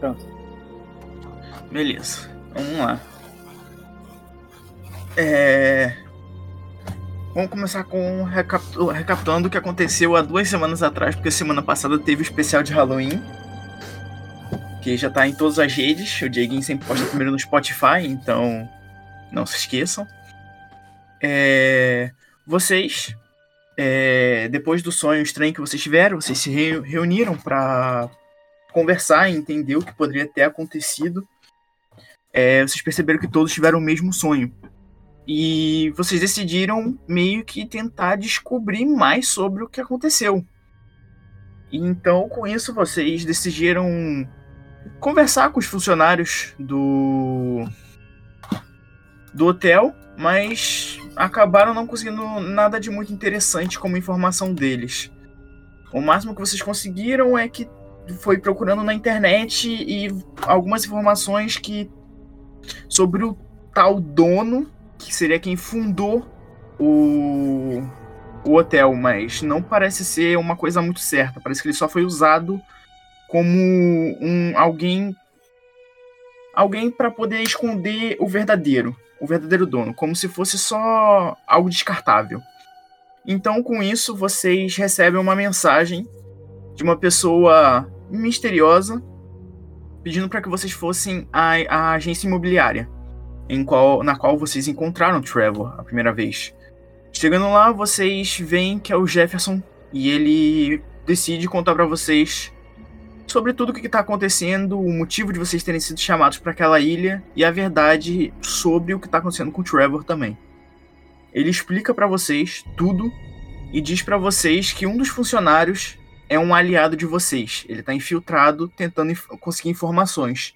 Pronto. Beleza. Vamos lá. É... Vamos começar com recapitulando o que aconteceu há duas semanas atrás, porque semana passada teve o especial de Halloween. Que já tá em todas as redes. O Dieguinho sempre posta primeiro no Spotify, então não se esqueçam. É... Vocês, é... depois do sonho estranho que vocês tiveram, vocês se reuniram para conversar e entender o que poderia ter acontecido. É... Vocês perceberam que todos tiveram o mesmo sonho e vocês decidiram meio que tentar descobrir mais sobre o que aconteceu. Então, com isso, vocês decidiram conversar com os funcionários do do hotel, mas acabaram não conseguindo nada de muito interessante como informação deles. O máximo que vocês conseguiram é que foi procurando na internet e algumas informações que sobre o tal dono que seria quem fundou o, o hotel, mas não parece ser uma coisa muito certa. Parece que ele só foi usado como um alguém alguém para poder esconder o verdadeiro, o verdadeiro dono, como se fosse só algo descartável. Então, com isso, vocês recebem uma mensagem de uma pessoa misteriosa pedindo para que vocês fossem à, agência imobiliária em qual, na qual vocês encontraram Trevor a primeira vez. Chegando lá, vocês veem que é o Jefferson e ele decide contar para vocês sobre tudo o que está acontecendo, o motivo de vocês terem sido chamados para aquela ilha e a verdade sobre o que está acontecendo com Trevor também. Ele explica para vocês tudo e diz para vocês que um dos funcionários é um aliado de vocês. Ele está infiltrado tentando inf conseguir informações.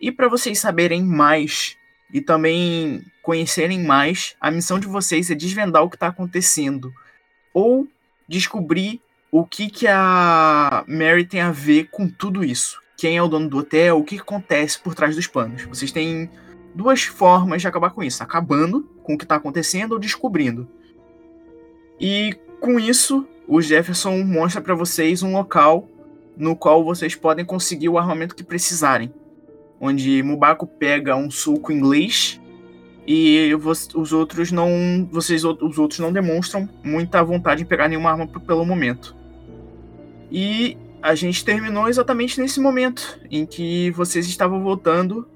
E para vocês saberem mais e também conhecerem mais, a missão de vocês é desvendar o que está acontecendo ou descobrir o que, que a Mary tem a ver com tudo isso. Quem é o dono do hotel, o que acontece por trás dos panos. Vocês têm duas formas de acabar com isso: acabando com o que está acontecendo ou descobrindo. E com isso, o Jefferson mostra para vocês um local no qual vocês podem conseguir o armamento que precisarem onde Mubako pega um suco inglês e os outros não, vocês os outros não demonstram muita vontade em pegar nenhuma arma pelo momento. E a gente terminou exatamente nesse momento em que vocês estavam voltando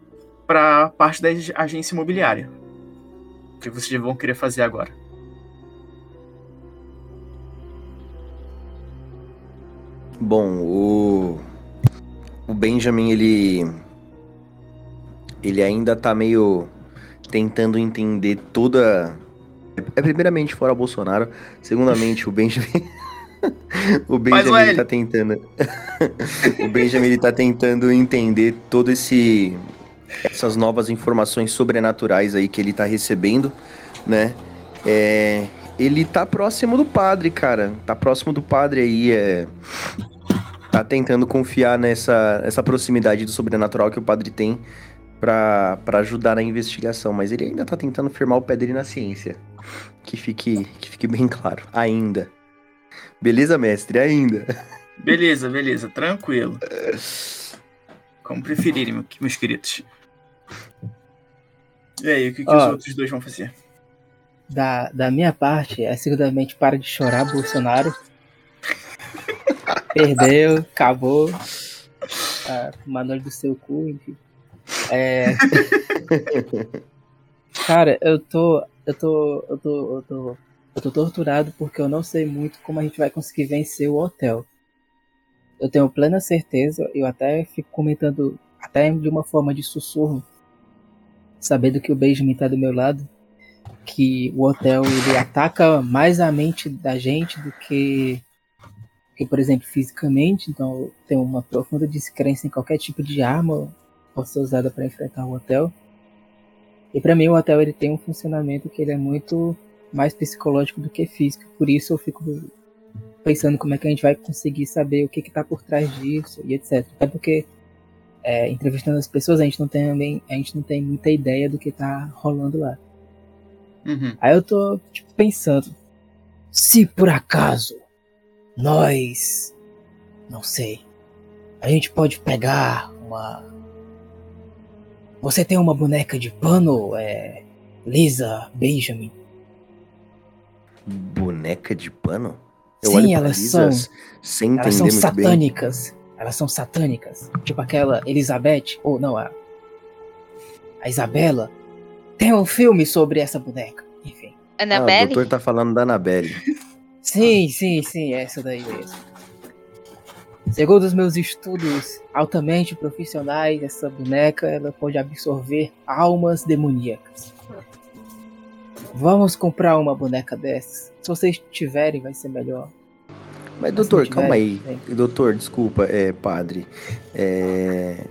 para parte da agência imobiliária. O que vocês vão querer fazer agora? Bom, o o Benjamin ele ele ainda tá meio tentando entender toda. É primeiramente fora Bolsonaro, segundamente o Benjamin. o Benjamin ele tá tentando. o Benjamin ele tá tentando entender todo esse essas novas informações sobrenaturais aí que ele tá recebendo, né? É, ele tá próximo do padre, cara. Tá próximo do padre aí, é tá tentando confiar nessa essa proximidade do sobrenatural que o padre tem para ajudar na investigação, mas ele ainda tá tentando firmar o pé dele na ciência. Que fique, que fique bem claro. Ainda. Beleza, mestre? Ainda. Beleza, beleza. Tranquilo. Como preferirem, meus queridos. E aí, o que, que Ó, os outros dois vão fazer? Da, da minha parte, é seguramente para de chorar, Bolsonaro. Perdeu, acabou. Tá, Manuel do seu cu, enfim. É. Cara, eu tô. Eu tô. Eu tô. Eu tô. Eu tô torturado porque eu não sei muito como a gente vai conseguir vencer o hotel. Eu tenho plena certeza, eu até fico comentando, até de uma forma de sussurro, sabendo que o Benjamin tá do meu lado, que o hotel ele ataca mais a mente da gente do que, que por exemplo, fisicamente. Então eu tenho uma profunda descrença em qualquer tipo de arma pode ser usada para enfrentar o hotel. E para mim o hotel ele tem um funcionamento que ele é muito mais psicológico do que físico. Por isso eu fico pensando como é que a gente vai conseguir saber o que está por trás disso e etc. Até porque é, entrevistando as pessoas a gente não tem a gente não tem muita ideia do que está rolando lá. Uhum. Aí eu tô tipo, pensando se por acaso nós não sei a gente pode pegar uma. Você tem uma boneca de pano, é. Lisa Benjamin? Boneca de pano? Eu Sim, elas são. Sem entender elas são satânicas. Bem. Elas são satânicas. Tipo aquela Elizabeth, ou não, a. A Isabela. Tem um filme sobre essa boneca. Enfim. Annabelle? Ah, o doutor tá falando da Annabelle. Sim, sim, sim, é essa daí mesmo. Segundo os meus estudos altamente profissionais, essa boneca ela pode absorver almas demoníacas. Vamos comprar uma boneca dessas. Se vocês tiverem, vai ser melhor. Mas, doutor, calma aí. Doutor, desculpa, é, padre. É...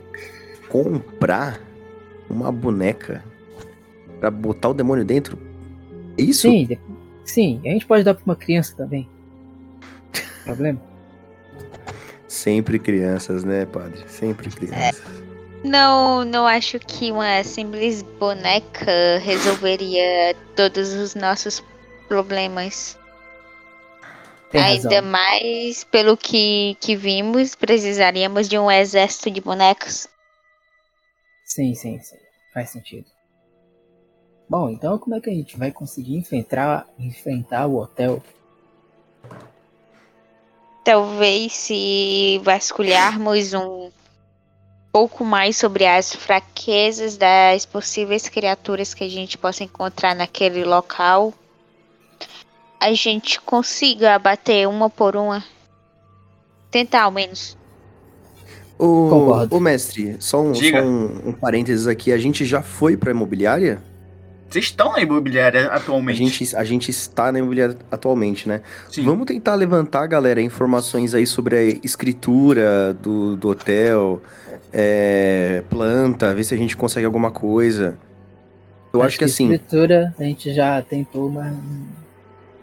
Comprar uma boneca para botar o demônio dentro? Isso? Sim, sim. A gente pode dar pra uma criança também. Problema? Sempre crianças, né, padre? Sempre crianças. É, não, não acho que uma simples boneca resolveria todos os nossos problemas. Ainda mais pelo que, que vimos, precisaríamos de um exército de bonecos. Sim, sim, sim. Faz sentido. Bom, então como é que a gente vai conseguir enfrentar, enfrentar o hotel? Talvez se vasculharmos um pouco mais sobre as fraquezas das possíveis criaturas que a gente possa encontrar naquele local, a gente consiga abater uma por uma. Tentar ao menos. O, o mestre, só, um, só um, um parênteses aqui. A gente já foi pra imobiliária? Vocês estão na imobiliária atualmente? A gente, a gente está na imobiliária atualmente, né? Sim. Vamos tentar levantar, galera, informações aí sobre a escritura do, do hotel, é, planta, ver se a gente consegue alguma coisa. Eu acho, acho que, que assim. Escritura a gente já tentou, mas.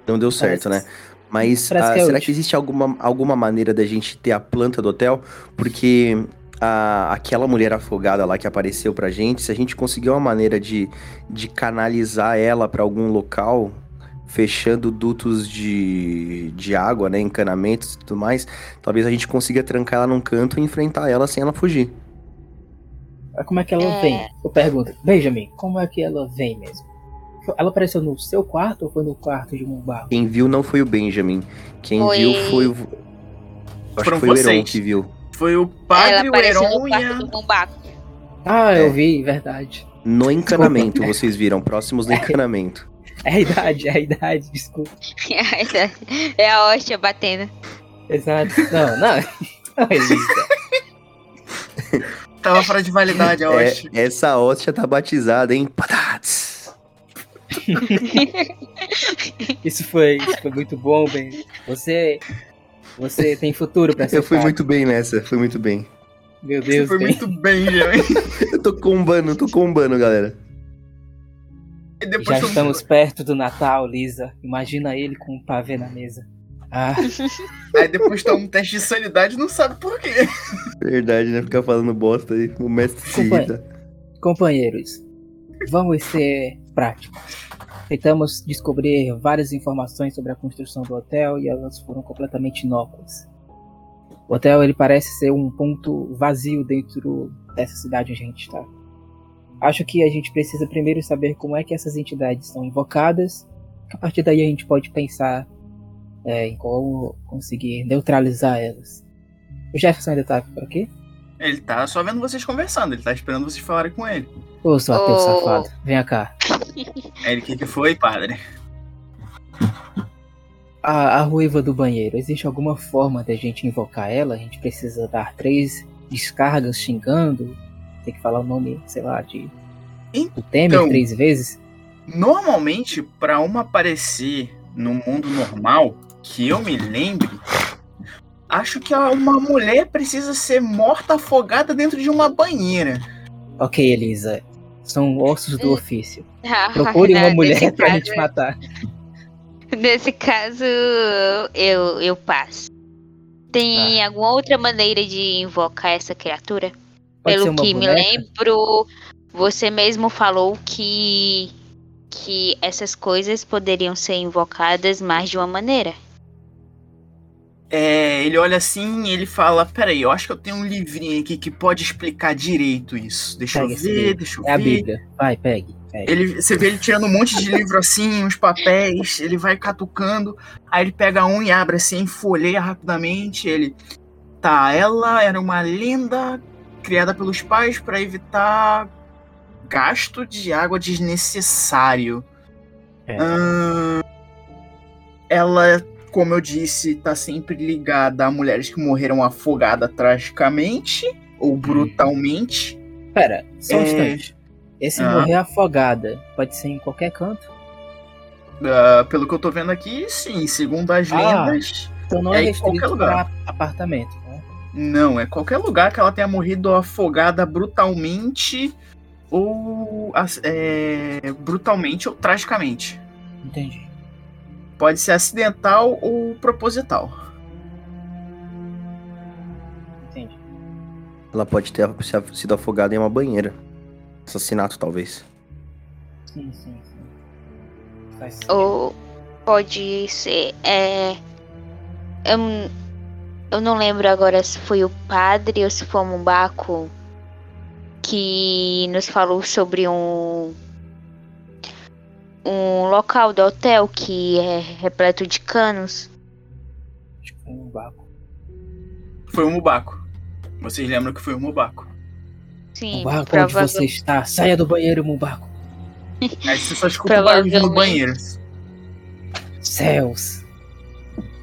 Não deu certo, né? Mas ah, que é será útil. que existe alguma, alguma maneira da gente ter a planta do hotel? Porque a, aquela mulher afogada lá que apareceu pra gente, se a gente conseguir uma maneira de, de canalizar ela para algum local, fechando dutos de, de água, né, encanamentos e tudo mais, talvez a gente consiga trancar ela num canto e enfrentar ela sem ela fugir. Como é que ela é... vem? Eu pergunto, Benjamin, como é que ela vem mesmo? Ela apareceu no seu quarto ou foi no quarto de Mumbar? Quem viu não foi o Benjamin. Quem foi... viu foi o. Acho Foram que foi vocês. o Heron que viu. Foi o padre, o Heron e a... Ah, eu é. vi, verdade. No encanamento, vocês viram, próximos do é. encanamento. É a idade, é a idade, desculpa. É a idade. É a hóstia batendo. Exato. Não, não. Não, Elisa. Tava fora de validade a hóstia. É, essa hóstia tá batizada, hein? Patates. isso, foi, isso foi muito bom, Ben. Você você tem futuro pra ser Eu fui cara. muito bem nessa, fui muito bem. Meu Deus, Você foi muito bem, já. eu tô combando, tô combando, galera. Já estamos perto do Natal, Lisa. Imagina ele com um pavê na mesa. Ah. Aí depois toma um teste de sanidade e não sabe por quê. Verdade, né? Ficar falando bosta aí. O mestre se irrita. Companheiros, vamos ser práticos. Tentamos descobrir várias informações sobre a construção do hotel e elas foram completamente inócuas. O hotel ele parece ser um ponto vazio dentro dessa cidade onde a gente está. Acho que a gente precisa primeiro saber como é que essas entidades são invocadas. A partir daí a gente pode pensar é, em como conseguir neutralizar elas. O Jefferson ainda tá por aqui? Ele tá só vendo vocês conversando, ele tá esperando vocês falarem com ele. Ô, seu ateu oh. safado, venha cá. Ele, o que, que foi, padre? A, a ruiva do banheiro, existe alguma forma de a gente invocar ela? A gente precisa dar três descargas xingando? Tem que falar o nome, sei lá, de. Então, o Temer três vezes? Normalmente, para uma aparecer no mundo normal, que eu me lembre, acho que uma mulher precisa ser morta afogada dentro de uma banheira. Ok, Elisa. São ossos do ofício. Procure uma mulher pra caso, gente matar. Nesse caso, eu, eu passo. Tem ah. alguma outra maneira de invocar essa criatura? Pode Pelo que boneca? me lembro, você mesmo falou que que essas coisas poderiam ser invocadas mais de uma maneira. É, ele olha assim e ele fala: Peraí, eu acho que eu tenho um livrinho aqui que pode explicar direito isso. Deixa Pega eu ver, deixa eu É a ver. Bíblia. Vai, pegue. pegue. Ele, você vê ele tirando um monte de livro assim, uns papéis, ele vai catucando, aí ele pega um e abre assim, folheia rapidamente, ele. Tá, ela era uma lenda criada pelos pais para evitar gasto de água desnecessário. É. Ahn, ela, como eu disse, tá sempre ligada a mulheres que morreram afogadas tragicamente ou brutalmente. Pera, só um É, instante. Esse Ah. morrer afogada pode ser em qualquer canto? ah, pelo que eu tô vendo aqui, sim, segundo as Ah. lendas. Então não é, É restrito lugar. apartamento, né? Não, é qualquer lugar que ela tenha morrido afogada brutalmente ou é, brutalmente ou tragicamente. Entendi. Pode ser acidental ou proposital. Entendi. Ela pode ter sido afogada em uma banheira. Assassinato, talvez. Sim, sim, sim. Faz Ou pode ser. É, eu, eu não lembro agora se foi o padre ou se foi o Mumbaco que nos falou sobre um. Um local do hotel que é repleto de canos. Acho que foi um baco. Foi o Mubaco. Vocês lembram que foi o Mubaco. Sim, Mumbaco, onde você está? Saia do banheiro, Mumbaco. Aí você só escuta o barulho no banheiro. Céus.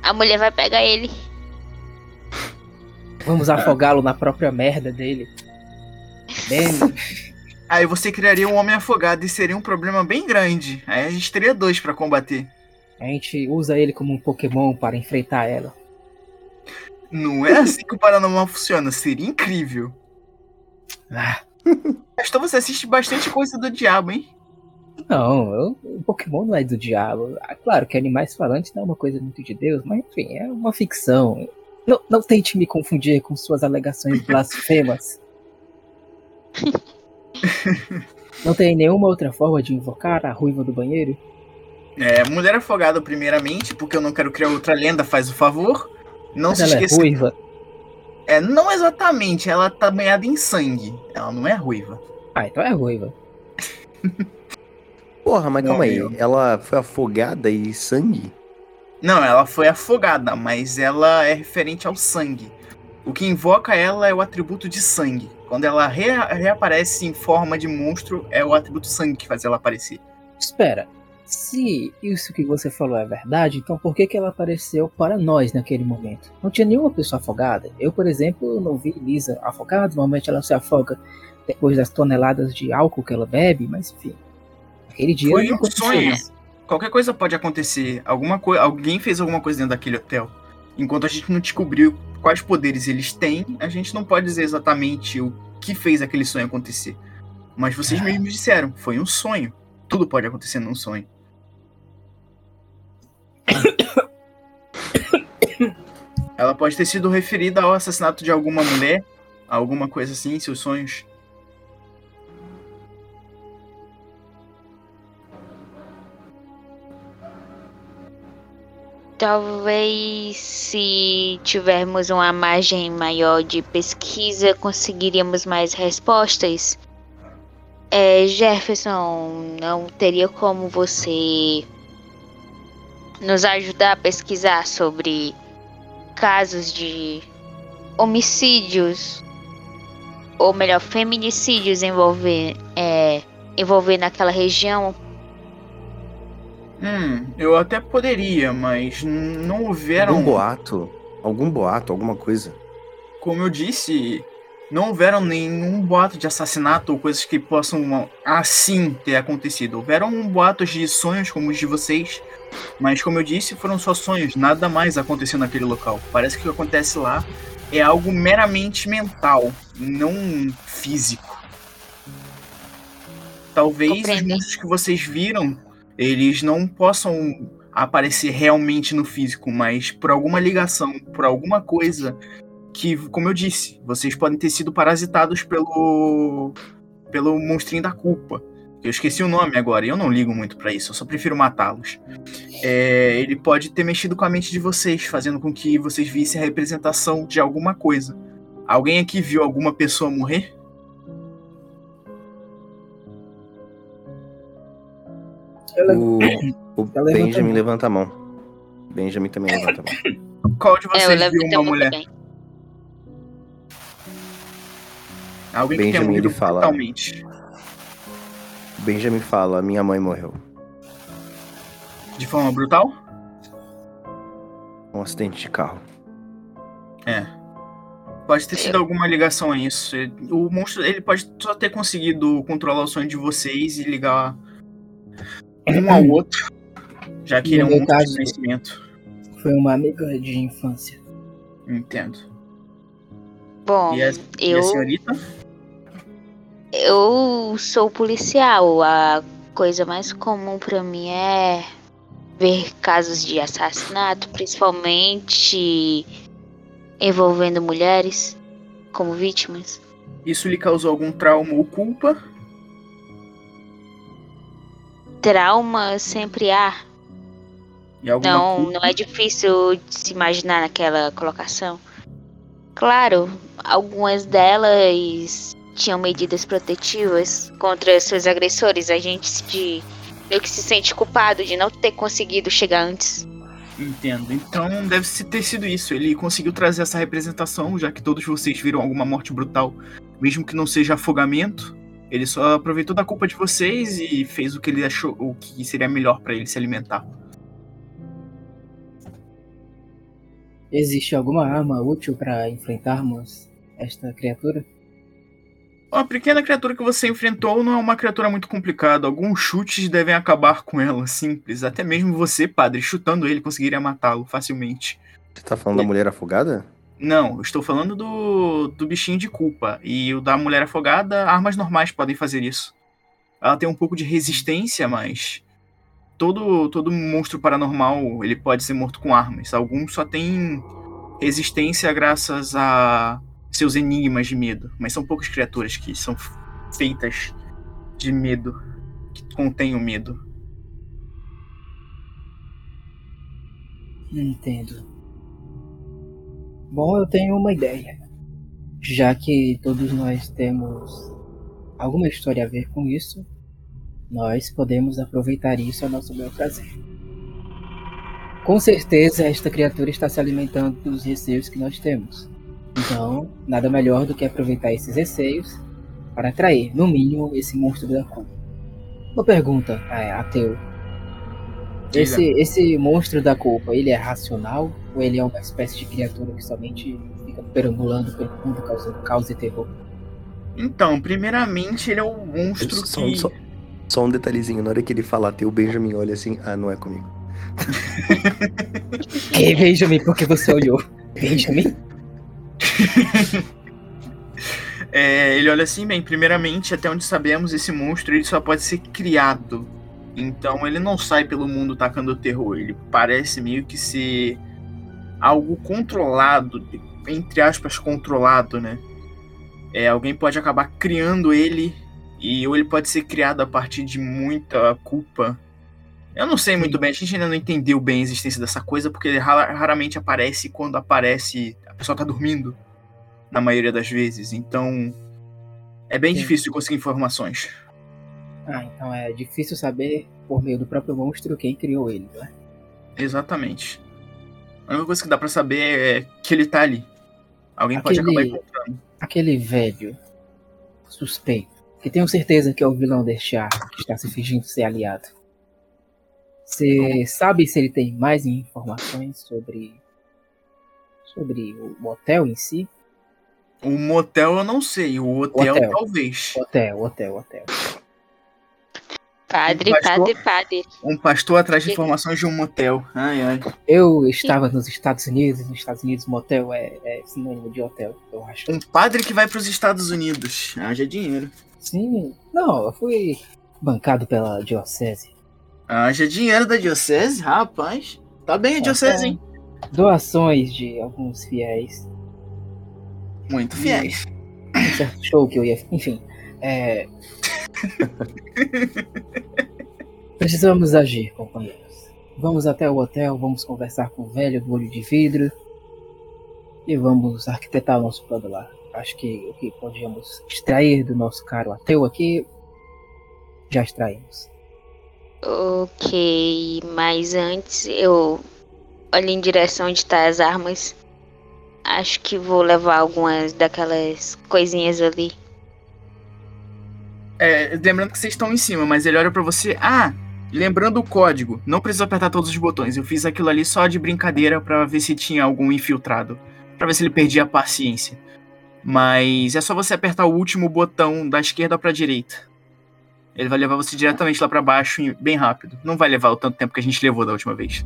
A mulher vai pegar ele. Vamos afogá-lo na própria merda dele. Bem, Aí você criaria um homem afogado e seria um problema bem grande. Aí a gente teria dois pra combater. a gente usa ele como um Pokémon para enfrentar ela. Não é assim que o paranormal funciona. Seria incrível. Ah, Mas Então você assiste bastante coisa do diabo, hein? não, eu, o Pokémon não é do diabo. Ah, claro que animais falantes não é uma coisa muito de Deus, mas enfim, é uma ficção. Não, não tente me confundir com suas alegações blasfemas. Não tem nenhuma outra forma de invocar a ruiva do banheiro? É, mulher afogada primeiramente, porque eu não quero criar outra lenda, faz o favor. Não Mas se ela é esqueça. ruiva. É, não exatamente, ela tá banhada em sangue. Ela não é ruiva. Ah, então é ruiva. Porra, mas Não, calma aí. Ela foi afogada e sangue? Não, ela foi afogada, mas ela é referente ao sangue. O que invoca ela é o atributo de sangue. Quando ela rea- reaparece em forma de monstro, é o atributo sangue que faz ela aparecer. Espera, se isso que você falou é verdade, então por que, que ela apareceu para nós naquele momento? Não tinha nenhuma pessoa afogada. Eu, por exemplo, não vi Lisa afogada. Normalmente ela se afoga depois das toneladas de álcool que ela bebe, mas enfim. Aquele dia Foi um sonho. isso. Qualquer coisa pode acontecer. Alguma coi- Alguém fez alguma coisa dentro daquele hotel. Enquanto a gente não descobriu quais poderes eles têm, a gente não pode dizer exatamente o que fez aquele sonho acontecer. Mas vocês Ah. mesmos disseram, foi um sonho. Tudo pode acontecer num sonho. Ela pode ter sido referida ao assassinato de alguma mulher, alguma coisa assim, seus sonhos. Talvez se tivermos uma margem maior de pesquisa, conseguiríamos mais respostas. É, Jefferson, não teria como você nos ajudar a pesquisar sobre casos de homicídios, ou melhor, feminicídios envolver, é, envolver naquela região? Hum, eu até poderia, mas não houveram. Algum boato? Algum boato, alguma coisa? Como eu disse, não houveram nenhum boato de assassinato ou coisas que possam assim ter acontecido. Houveram boatos de sonhos como os de vocês, mas como eu disse, foram só sonhos, nada mais aconteceu naquele local. Parece que o que acontece lá é algo meramente mental, não físico. Talvez os que vocês viram, eles não possam aparecer realmente no físico, mas por alguma ligação, por alguma coisa que, como eu disse, vocês podem ter sido parasitados pelo pelo monstrinho da culpa. Eu esqueci o nome agora e eu não ligo muito pra isso, eu só prefiro matá-los. É, ele pode ter mexido com a mente de vocês, fazendo com que vocês vissem a representação de alguma coisa. Alguém aqui viu alguma pessoa morrer? O, o. Benjamin levanta a mão. Benjamin também levanta a mão. Qual de É, eu vocês viu levantei uma mulher? bem. Alguém que tenha Benjamin, morrido ele fala- brutalmente. Benjamin fala: Minha mãe morreu. De forma brutal? Um acidente de carro. É. Pode ter sido alguma ligação a isso. O monstro, ele pode só ter conseguido controlar o sonho de vocês e ligar um ao outro. Já que ele é um caso- conhecimento. Foi uma amiga de infância. Entendo. Bom, E a, e a eu, senhorita? eu sou policial. A coisa mais comum pra mim é ver casos de assassinato, principalmente envolvendo mulheres como vítimas. Isso lhe causou algum trauma ou culpa? Trauma sempre há. Não, culpa? não é difícil de se imaginar naquela colocação. Claro, algumas delas tinham medidas protetivas contra seus agressores. A gente se, meio que se sente culpado de não ter conseguido chegar antes. Entendo. Então deve ter sido isso. Ele conseguiu trazer essa representação, já que todos vocês viram alguma morte brutal, mesmo que não seja afogamento. Ele só aproveitou da culpa de vocês e fez o que ele achou, o que seria melhor pra ele se alimentar. Existe alguma arma útil para enfrentarmos esta criatura? A pequena criatura que você enfrentou não é uma criatura muito complicada. Alguns chutes devem acabar com ela, simples. Até mesmo você, padre, chutando ele, conseguiria matá-lo facilmente. Você tá falando da mulher afogada? Não, estou falando do, do bichinho de culpa. E o da mulher afogada, armas normais podem fazer isso. Ela tem um pouco de resistência, mas todo todo monstro paranormal ele pode ser morto com armas. Alguns só têm resistência graças a seus enigmas de medo, mas são poucas criaturas que são feitas de medo, que contêm o medo. Entendo. Bom, eu tenho uma ideia. Já que todos nós temos alguma história a ver com isso, nós podemos aproveitar isso a nosso bel prazer. Com certeza, esta criatura está se alimentando dos receios que nós temos. Então, nada melhor do que aproveitar esses receios para atrair, no mínimo, esse monstro da culpa. Uma pergunta, é, ateu. Esse, esse monstro da culpa, ele é racional? Ou ele é uma espécie de criatura que somente fica perambulando pelo mundo causando caos e terror? Então, primeiramente, ele é um monstro Só, que. só- só um detalhezinho, na hora que ele falar teu, o Benjamin olha assim, ah, não é comigo. Ei, Benjamin, por que você olhou? Benjamin? É, ele olha assim, bem, primeiramente, até onde sabemos, esse monstro ele só pode ser criado. Então ele não sai pelo mundo tacando terror. Ele parece meio que ser algo controlado, entre aspas, controlado, né? É, alguém pode acabar criando ele, e ou ele pode ser criado a partir de muita culpa. Eu não sei muito bem, a gente ainda não entendeu bem a existência dessa coisa, porque ele ra- raramente aparece quando aparece, a pessoa tá dormindo na maioria das vezes. Então, é bem Sim. difícil de conseguir informações. Ah, então é difícil saber por meio do próprio monstro quem criou ele, né? Exatamente. A única coisa que dá pra saber é que ele tá ali. Alguém pode Aquele- acabar encontrando. Aquele velho suspeito, que tenho certeza que é o vilão deste arco, que está se fingindo ser aliado. Você sabe se ele tem mais informações sobre sobre o motel em si? O motel eu não sei, o hotel, Hotel. talvez. Hotel, hotel, hotel. Padre, Pastor? padre, padre. Um pastor atrás de informações de um motel. Ai, ai. Eu estava nos Estados Unidos, nos Estados Unidos motel é, é sinônimo de hotel, eu acho. Um padre que vai pros Estados Unidos. Haja dinheiro. Sim, não, eu fui bancado pela diocese. Haja dinheiro da diocese, rapaz. Tá bem a diocese, hein? Doações de alguns fiéis. Muito fiéis. um certo show que eu ia. Enfim. É, Precisamos agir, companheiros. Vamos até o hotel, vamos conversar com o velho do olho de vidro e vamos arquitetar o nosso plano lá. Acho que o que podíamos extrair do nosso caro ateu aqui, já extraímos. Ok, mas antes eu olho em direção onde tá as armas. Acho que vou levar algumas daquelas coisinhas ali. É, lembrando que vocês estão em cima, mas ele olha pra você. Ah, lembrando o código. Não precisa apertar todos os botões. Eu fiz aquilo ali só de brincadeira pra ver se tinha algum infiltrado. Pra ver se ele perdia a paciência. Mas é só você apertar o último botão da esquerda pra direita. Ele vai levar você diretamente lá pra baixo, e bem rápido. Não vai levar o tanto tempo que a gente levou da última vez.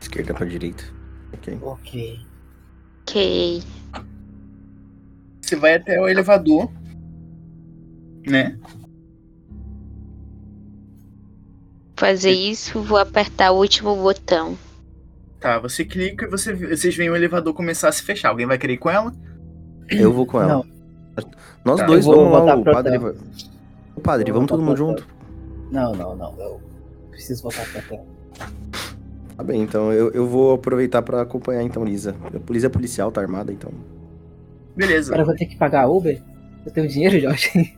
Esquerda pra direita. Ok. Ok. Ok. Você vai até o elevador, né? Fazer isso, vou apertar o último botão. Tá, você clica e você, vocês veem o elevador começar a se fechar. Alguém vai querer ir com ela? Eu vou com ela. Não, Nós Tá, dois vamos lá, o padre. vai- O padre, vamos todo mundo junto? não, não, não. Eu preciso voltar pro hotel. Tá bem, então eu, eu vou aproveitar pra acompanhar então Lisa. A polícia é policial, tá armada, então. Beleza. Agora eu vou ter que pagar a Uber? Eu tenho dinheiro, Jorge?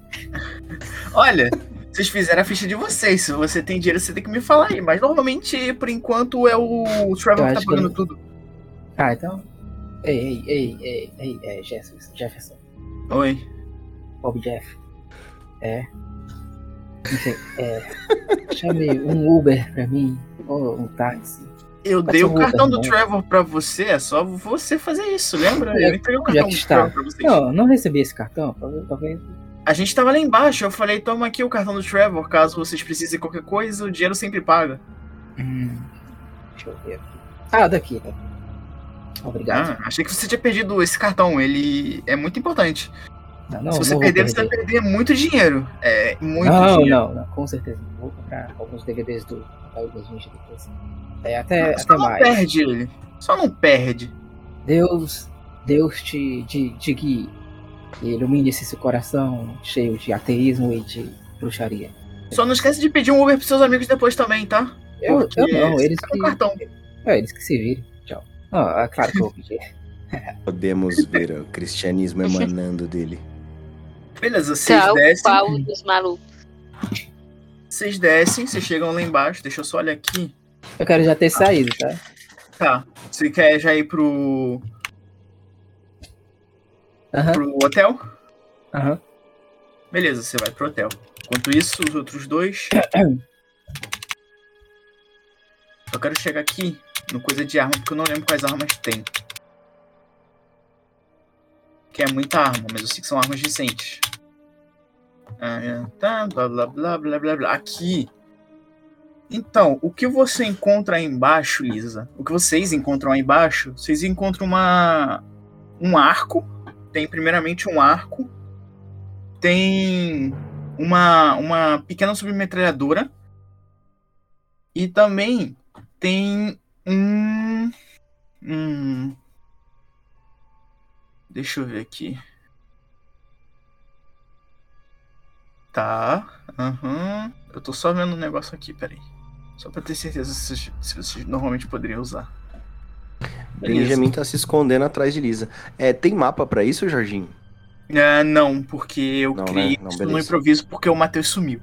Olha, vocês fizeram a ficha de vocês. Se você tem dinheiro, você tem que me falar aí. Mas normalmente, por enquanto, é o Trevor que tá que pagando eu- tudo. Ah, então. Ei, ei, ei, ei, ei, é, Jefferson, Jefferson. Oi. Bob Jeff. É. Enfim, é. Chame um Uber pra mim, ou um táxi. Eu dei o cartão do? Trevor pra você, é só você fazer isso, lembra? Eu entreguei o cartão do. Trevor pra vocês. Não, não recebi esse cartão, talvez. talvez- A gente tava lá embaixo, eu falei, toma aqui o cartão do Trevor, caso vocês precisem de qualquer coisa, o dinheiro sempre paga. Hum, deixa eu ver aqui. Ah, daqui, daqui. Obrigado. Ah, achei que você tinha perdido esse cartão, ele é muito importante. Não, não, Se você não vou perder, você vai perder muito dinheiro. É, muito Não, dinheiro. não, não, com certeza. Vou comprar alguns DVDs do Caio das Ninja depois. É, até, Só até não mais. perde ele. Só não perde. Deus, Deus te, te, te guie. E ilumine esse seu coração cheio de ateísmo e de bruxaria. Só não esquece de pedir um Uber pros seus amigos depois também, tá? Eu, eu não, eles tá que. cartão. É, eles que se virem. Tchau. Ah, é claro que eu vou pedir. Podemos ver o cristianismo emanando dele. Beleza, vocês Tá o descem. pau dos malucos. Vocês descem, vocês chegam lá embaixo. Deixa eu só olhar aqui. Eu quero já ter saído, tá? Tá. Você quer já ir pro, Aham, pro hotel? aham. Beleza, você vai pro hotel. Enquanto isso, os outros dois. Eu quero chegar aqui no coisa de arma, porque eu não lembro quais armas tem. Que é muita arma, mas eu sei que são armas decentes. Ah, é, tá, blá blá blá blá blá blá. Aqui. Então, o que você encontra aí embaixo, Lisa? O que vocês encontram aí embaixo? Vocês encontram uma um arco. Tem primeiramente um arco. Tem uma uma pequena submetralhadora. E também tem um um Deixa eu ver aqui. Tá. Aham. Eu tô só vendo um negócio aqui, peraí. Só pra ter certeza se, se vocês normalmente poderiam usar. Beleza. Benjamin tá se escondendo atrás de Lisa. É, tem mapa pra isso, Jorginho? Ah, não, porque eu Não, criei né? Não, isso no improviso porque o Matheus sumiu.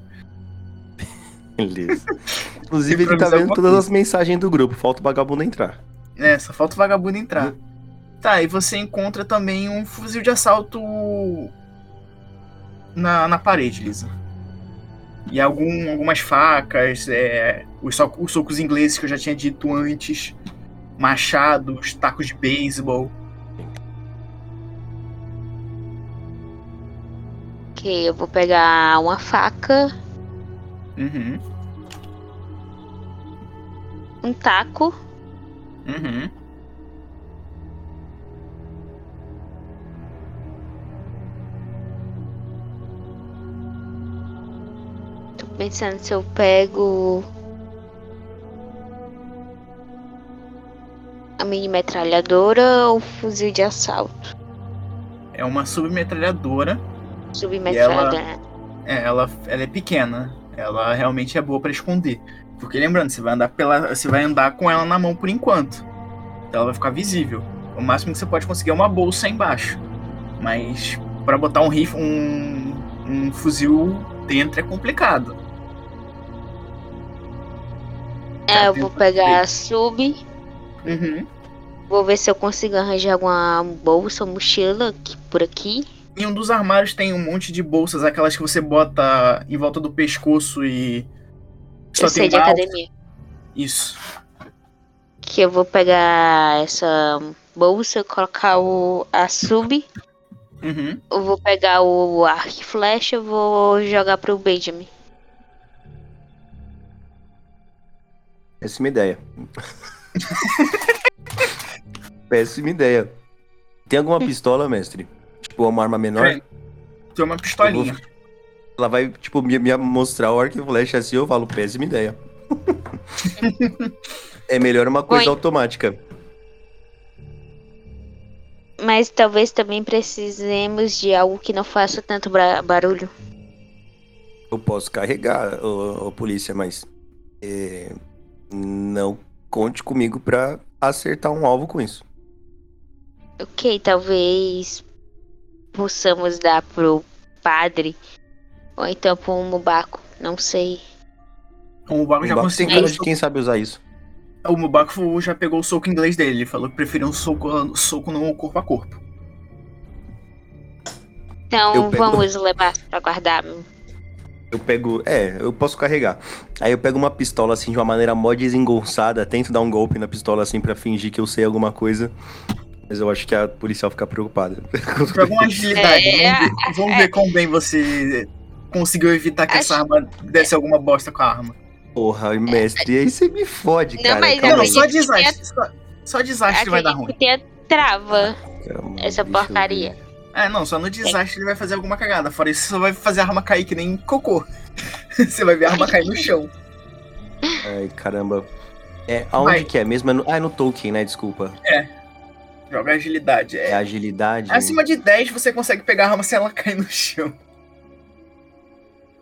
Beleza. Inclusive, ele tá vendo todas as mensagens do grupo. Falta o vagabundo entrar. É, só falta o vagabundo entrar. Tá, e você encontra também um fuzil de assalto na, na parede, Lisa. E algum, algumas facas, é, os, so- os socos ingleses que eu já tinha dito antes, machados, tacos de beisebol. Ok, eu vou pegar uma faca, Uhum, um taco, uhum. Pensando se eu pego a mini metralhadora ou fuzil de assalto. É uma submetralhadora Submetralhadora. Ela- É, ela, ela é pequena. Ela realmente é boa pra esconder. Porque lembrando, você vai andar pela. Você vai andar com ela na mão por enquanto. Então ela vai ficar visível. O máximo que você pode conseguir é uma bolsa embaixo. Mas pra botar um rifle, um, um fuzil dentro é complicado. É, eu vou pegar a sub. Uhum. Vou ver se eu consigo arranjar alguma bolsa ou mochila aqui, por aqui. Em um dos armários tem um monte de bolsas, aquelas que você bota em volta do pescoço e. eu sei de academia. Isso. Que eu vou pegar essa bolsa, colocar o, a sub. Uhum. Eu vou pegar o arco e flecha, eu vou jogar pro Benjamin. Péssima ideia. Péssima ideia. Tem alguma pistola, mestre? Tipo, uma arma menor? Tem. Tem uma pistolinha. Ela vai, tipo, me, me mostrar o arco e flecha assim, eu falo, péssima ideia. é melhor uma coisa Oi. automática. Mas talvez também precisemos de algo que não faça tanto barulho. Eu posso carregar, ô, ô, polícia, mas é, não conte comigo pra acertar um alvo com isso. Ok, talvez possamos dar pro padre. Ou então pro Mubaco. Não sei. O Mubaco já tem conseguiu. cara de quem sabe usar isso. O Mubaco já pegou o soco inglês dele. Ele falou que preferia um soco, soco no corpo a corpo. Então Eu pego- vamos levar pra guardar. Eu pego. É, eu posso carregar. Aí eu pego uma pistola assim de uma maneira mó desengonçada, tento dar um golpe na pistola assim pra fingir que eu sei alguma coisa. Mas eu acho que a policial fica preocupada. Joga uma agilidade. É, vamos ver, vamos ver quão bem você conseguiu evitar que essa arma desse alguma bosta com a arma. Porra, mestre, aí você me fode, Não, cara. mas Calma Não, só desastre. Só, só desastre vai dar ruim. que tenha trava Calma, essa porcaria. É, não, só no desastre ele vai fazer alguma cagada. Fora isso, você só vai fazer a arma cair que nem cocô. você vai ver a arma cair no chão. Ai, caramba. É, aonde Vai. que é mesmo? É no, ah, é no Tolkien, né? Desculpa. Joga agilidade. É É. agilidade. Acima de 10 você consegue pegar a arma sem ela cair no chão.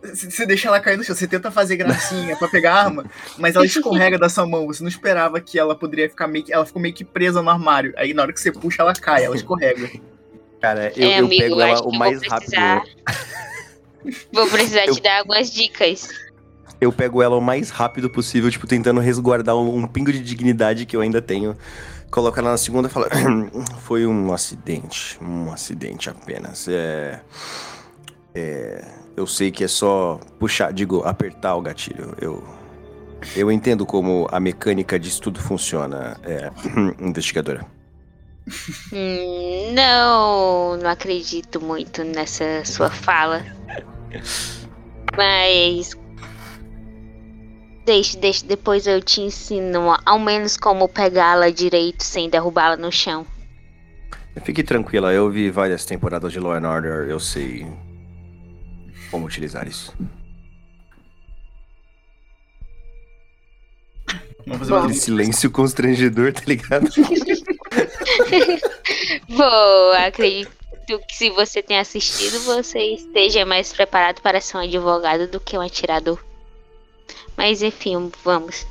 Você você deixa ela cair no chão, você tenta fazer gracinha pra pegar a arma, mas ela escorrega da sua mão. Você não esperava que ela poderia ficar meio que. Ela ficou meio que presa no armário. Aí na hora que você puxa, ela cai, ela escorrega. Cara, eu, é, eu amigo, pego ela o mais vou rápido. precisar. Vou precisar Eu- te dar algumas dicas. Eu pego ela o mais rápido possível, tipo, tentando resguardar um, um pingo de dignidade que eu ainda tenho. Coloco ela na segunda e falo. Foi um acidente. Um acidente apenas. É. É. Eu sei que é só puxar, digo, apertar o gatilho. Eu. Eu entendo como a mecânica disso tudo funciona, é, investigadora. Hum, não, não acredito muito nessa sua fala. Mas. Deixe, deixe, depois eu te ensino ao menos como pegá-la direito sem derrubá-la no chão. Fique tranquila, eu vi várias temporadas de Law and Order, eu sei como utilizar isso. Vamos fazer Aquele silêncio constrangedor, tá ligado? Bom, acredito que se você tem assistido, você esteja mais preparado para ser um advogado do que um atirador. Mas enfim, vamos.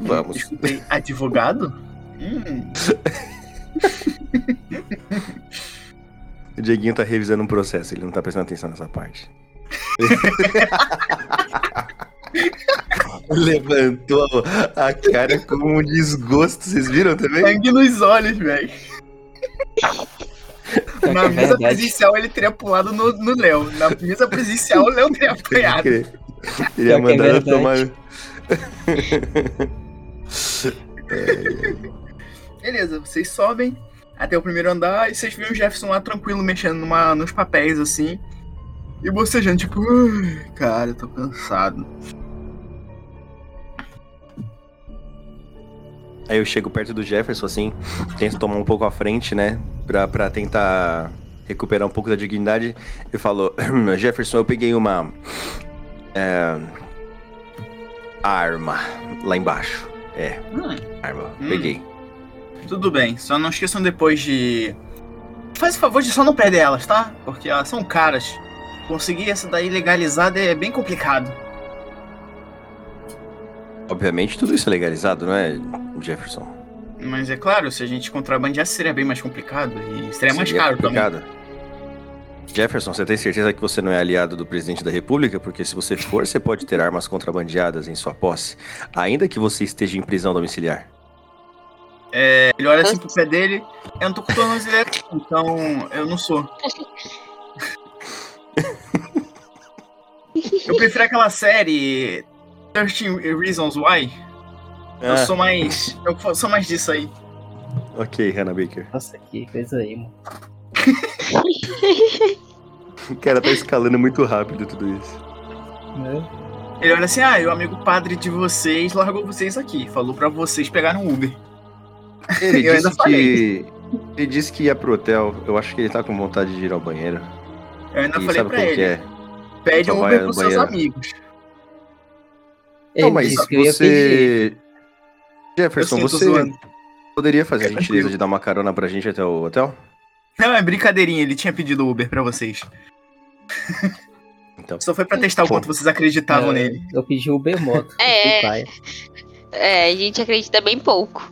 Vamos. Escutei, advogado? Hum, O Dieguinho tá revisando um processo, ele não tá prestando atenção nessa parte. Levantou a cara com um desgosto, vocês viram também? sangue nos olhos, velho. Na é mesa verdade. presencial ele teria pulado no, no Léo. Na mesa presencial o Léo teria apanhado. Ele ia é mandar verdade. tomar. Beleza, vocês sobem até o primeiro andar e vocês veem o Jefferson lá tranquilo, mexendo numa, nos papéis assim. E você já, tipo, "Ai, cara, eu tô cansado. Aí eu chego perto do Jefferson, assim, tento tomar um pouco à frente, né? Pra, pra tentar recuperar um pouco da dignidade. E falo, Jefferson, eu peguei uma. é, arma lá embaixo. É, Hum, arma. Hum. Peguei. tudo bem, só não esqueçam depois de faz o favor de só não perder elas, tá? Porque elas são caras. Conseguir essa daí legalizada é bem complicado. Obviamente tudo isso é legalizado, não é, Jefferson? Mas é claro, se a gente contrabandeasse seria bem mais complicado e seria mais Seria caro complicado. também. Jefferson, você tem certeza que você não é aliado do presidente da República? Porque se você for, você pode ter armas contrabandeadas em sua posse, ainda que você esteja em prisão domiciliar. É, ele olha assim pro pé dele, eu não tô com tornozeleira, então eu não sou. Eu prefiro aquela série 13 Reasons Why. Eu Ah, sou mais. Eu sou mais disso aí. ok, Hannah Baker. Nossa, que coisa aí, mano. O cara tá escalando muito rápido tudo isso. Né? Ele olha assim, ah, e o amigo padre de vocês largou vocês aqui. Falou pra vocês pegarem um Uber. Ele Eu ainda disse que. Ele disse que ia pro hotel. Eu acho que ele tá com vontade de ir ao banheiro. Eu ainda e falei sabe pra ele. que é? Pede Só um vai Uber pros seus amigos. Ele Não, mas eu você. Jefferson, sinto você zoando. poderia fazer a gentileza de dar uma carona pra gente até o hotel? Não, é brincadeirinha, ele tinha pedido Uber pra vocês. Então. Só foi pra testar o quanto vocês acreditavam É, nele. Eu pedi Uber Moto. É. É, a gente acredita bem pouco.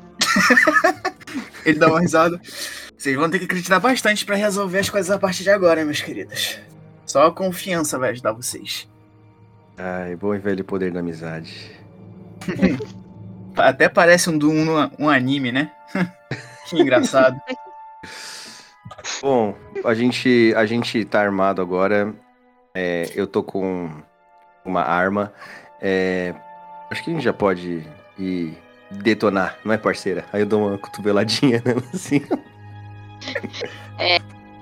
Ele dá uma risada. Vocês vão ter que acreditar bastante pra resolver as coisas a partir de agora, meus queridos. Só a confiança vai ajudar vocês. Ai, bom e velho poder da amizade. Até parece um, um, um anime, né? que engraçado. Bom, a gente, a gente tá armado agora. É, eu tô com uma arma. É, acho que a gente já pode ir detonar, não é, parceira? Aí eu dou uma cotoveladinha nela assim.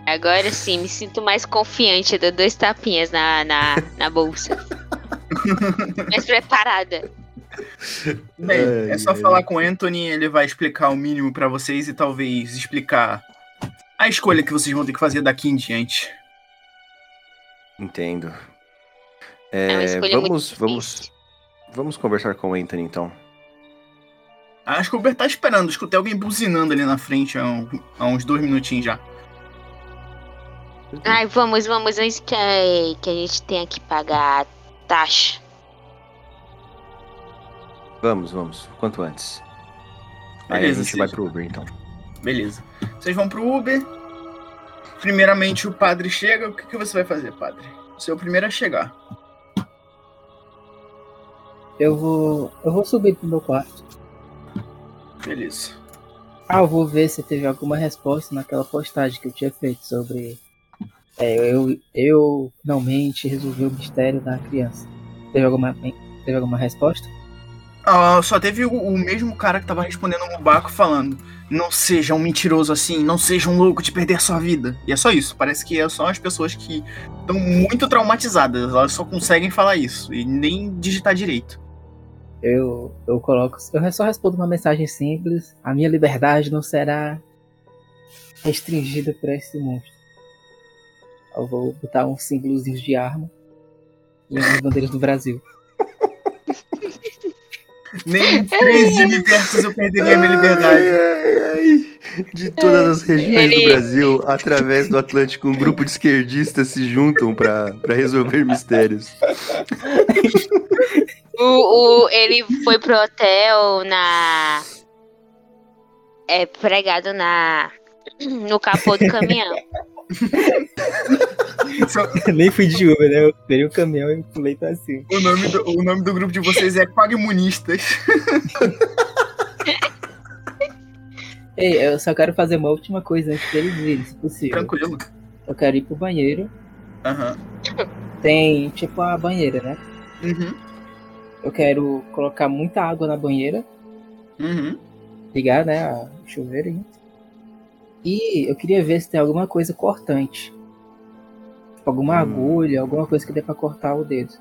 Agora sim, me sinto mais confiante. Eu dou dois tapinhas na, na, na bolsa. mais preparada. Bem, é só falar com o Anthony, ele vai explicar o mínimo pra vocês e talvez explicar a escolha que vocês vão ter que fazer daqui em diante. Entendo. É É, vamos, vamos, vamos conversar com o Anthony então. Acho que o Uber tá esperando, escutei alguém buzinando ali na frente há, um- há uns dois minutinhos já. Ai, vamos, vamos, antes que a, que a gente tenha que pagar a taxa. Vamos, vamos, quanto antes. Aí Beleza, a gente vai pro Uber então. Beleza. Vocês vão pro Uber. Primeiramente o padre chega. O que, que você vai fazer, padre? Você é o primeiro a chegar. Eu vou. Eu vou subir pro meu quarto. Beleza. Ah, eu vou ver se teve alguma resposta naquela postagem que eu tinha feito sobre. É, eu, eu finalmente resolvi o mistério da criança. Teve alguma, teve alguma resposta? Ah, só teve o, o mesmo cara que tava respondendo no barco falando: Não seja um mentiroso assim, não seja um louco de perder sua vida. E é só isso. Parece que é só as pessoas que estão muito traumatizadas. Elas só conseguem falar isso e nem digitar direito. Eu, eu coloco. Eu só respondo uma mensagem simples. A minha liberdade não será restringida por esse monstro. Eu vou botar uns símbolozinhos de arma e umas bandeiras do Brasil. Nem em três universos eu perderia minha liberdade. Ai, ai. De todas as regiões do Brasil, através do Atlântico, um grupo de esquerdistas se juntam pra pra resolver mistérios. O, o, ele foi pro hotel na. É pregado na. No capô do caminhão. Só- Nem fui de Uber, né? Eu peguei o caminhão e pulei pra cima. O nome, do, o nome do grupo de vocês é Quagmunistas. Ei, eu só quero fazer uma última coisa antes deles irem, se possível. Tranquilo. Eu quero ir pro banheiro. Aham. Tem tipo a banheira, né? Uhum. Eu quero colocar muita água na banheira, Uhum. ligar, né, a o chuveiro. aí. E eu queria ver se tem alguma coisa cortante. Tipo, alguma Hum. agulha, alguma coisa que dê pra cortar o dedo.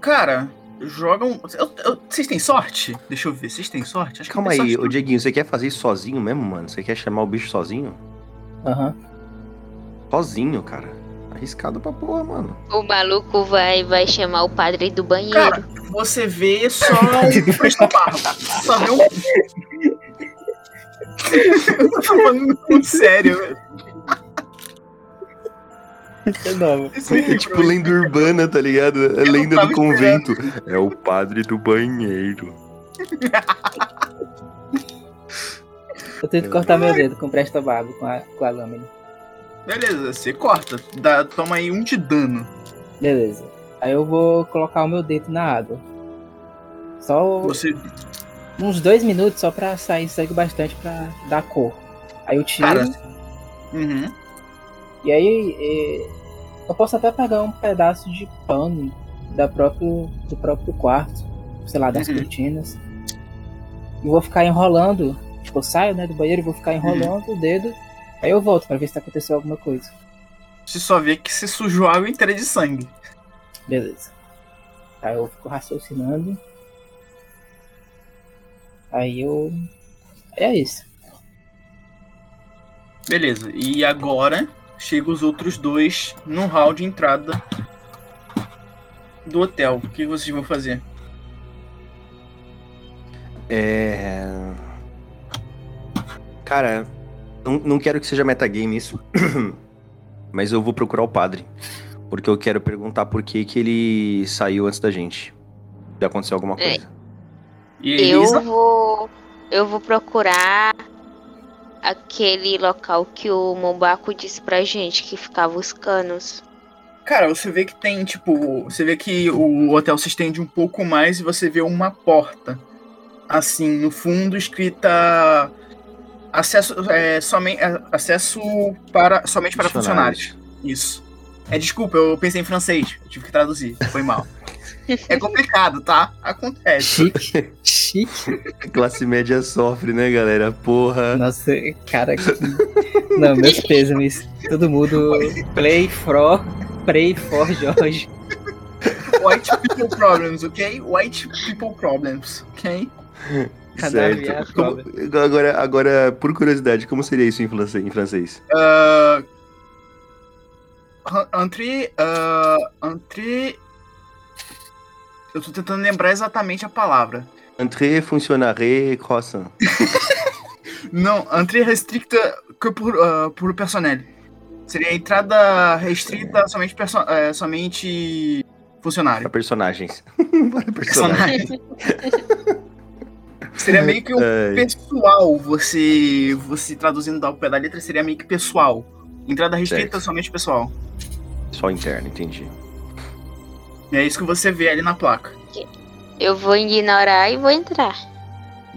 Cara, jogam. eu- eu- Vocês têm sorte? Deixa eu ver. Vocês têm sorte? Acho que Calma aí, sorte, ô Dieguinho, você quer fazer isso sozinho mesmo, mano? Você quer chamar o bicho sozinho? Aham. Sozinho, cara. Arriscado pra porra, mano. O maluco vai, vai chamar o padre do banheiro. Cara, você vê só um presto barro. Só vê um. Eu tô falando muito sério. velho. Novo. Isso aí, É tipo lenda urbana, tá ligado? É lenda do convento. É o padre do banheiro. Eu tento cortar meu dedo com presta barba com a, com a lâmina. Beleza, você corta. Dá, toma aí um de dano. Beleza. Aí eu vou colocar o meu dedo na água. Só Você. Uns dois minutos só pra sair sangue bastante pra dar cor. Aí eu tiro. Cara. Uhum. E aí eh, eu posso até pegar um pedaço de pano da próprio, do próprio quarto, sei lá, das Uhum. cortinas. E vou ficar enrolando. Tipo, eu saio né, do banheiro e vou Uhum. ficar enrolando o dedo. Aí eu volto pra ver se aconteceu alguma coisa. Você só vê que você sujou a água inteira de sangue. Beleza. Aí eu fico raciocinando. Aí eu. É isso. Beleza. E agora chegam os outros dois no hall de entrada do hotel. O que vocês vão fazer? É. Cara, não, não quero que seja metagame isso. Mas eu vou procurar o padre. Porque eu quero perguntar por que, que ele saiu antes da gente. Se aconteceu alguma É. coisa. E Elisa? Eu vou. Eu vou procurar aquele local que o Mombaco disse pra gente que ficava os canos. Cara, você vê que tem, tipo, você vê que o hotel se estende um pouco mais e você vê uma porta. Assim, no fundo, escrita acesso, é, somente, é, acesso para, somente para funcionários. Isso. É, desculpa, eu pensei em francês. Tive que traduzir. Foi mal. É complicado, tá? Acontece. Chique. Chique. Classe média sofre, né, galera? Porra. Nossa, cara. que- Não, meus pêsames. Todo mundo. Play for. Pray for Jorge. White people problems, ok? White people problems, ok? Certo. viado, Como- agora, agora, por curiosidade, como seria isso em francês? Em francês? Uh, entre. Uh, entre. Eu tô tentando lembrar exatamente a palavra. Entrée, fonctionnaire, croissant. Não, entre restricta que por, uh, por personnel. Seria entrada restrita somente, perso é, somente funcionário. personagens. Para personagens. Seria meio que um Ai, pessoal, você você traduzindo ao pé da letra, seria meio que pessoal. Entrada restrita Certo. somente pessoal. só interno, entendi. E é isso que você vê ali na placa. Eu vou ignorar e vou entrar.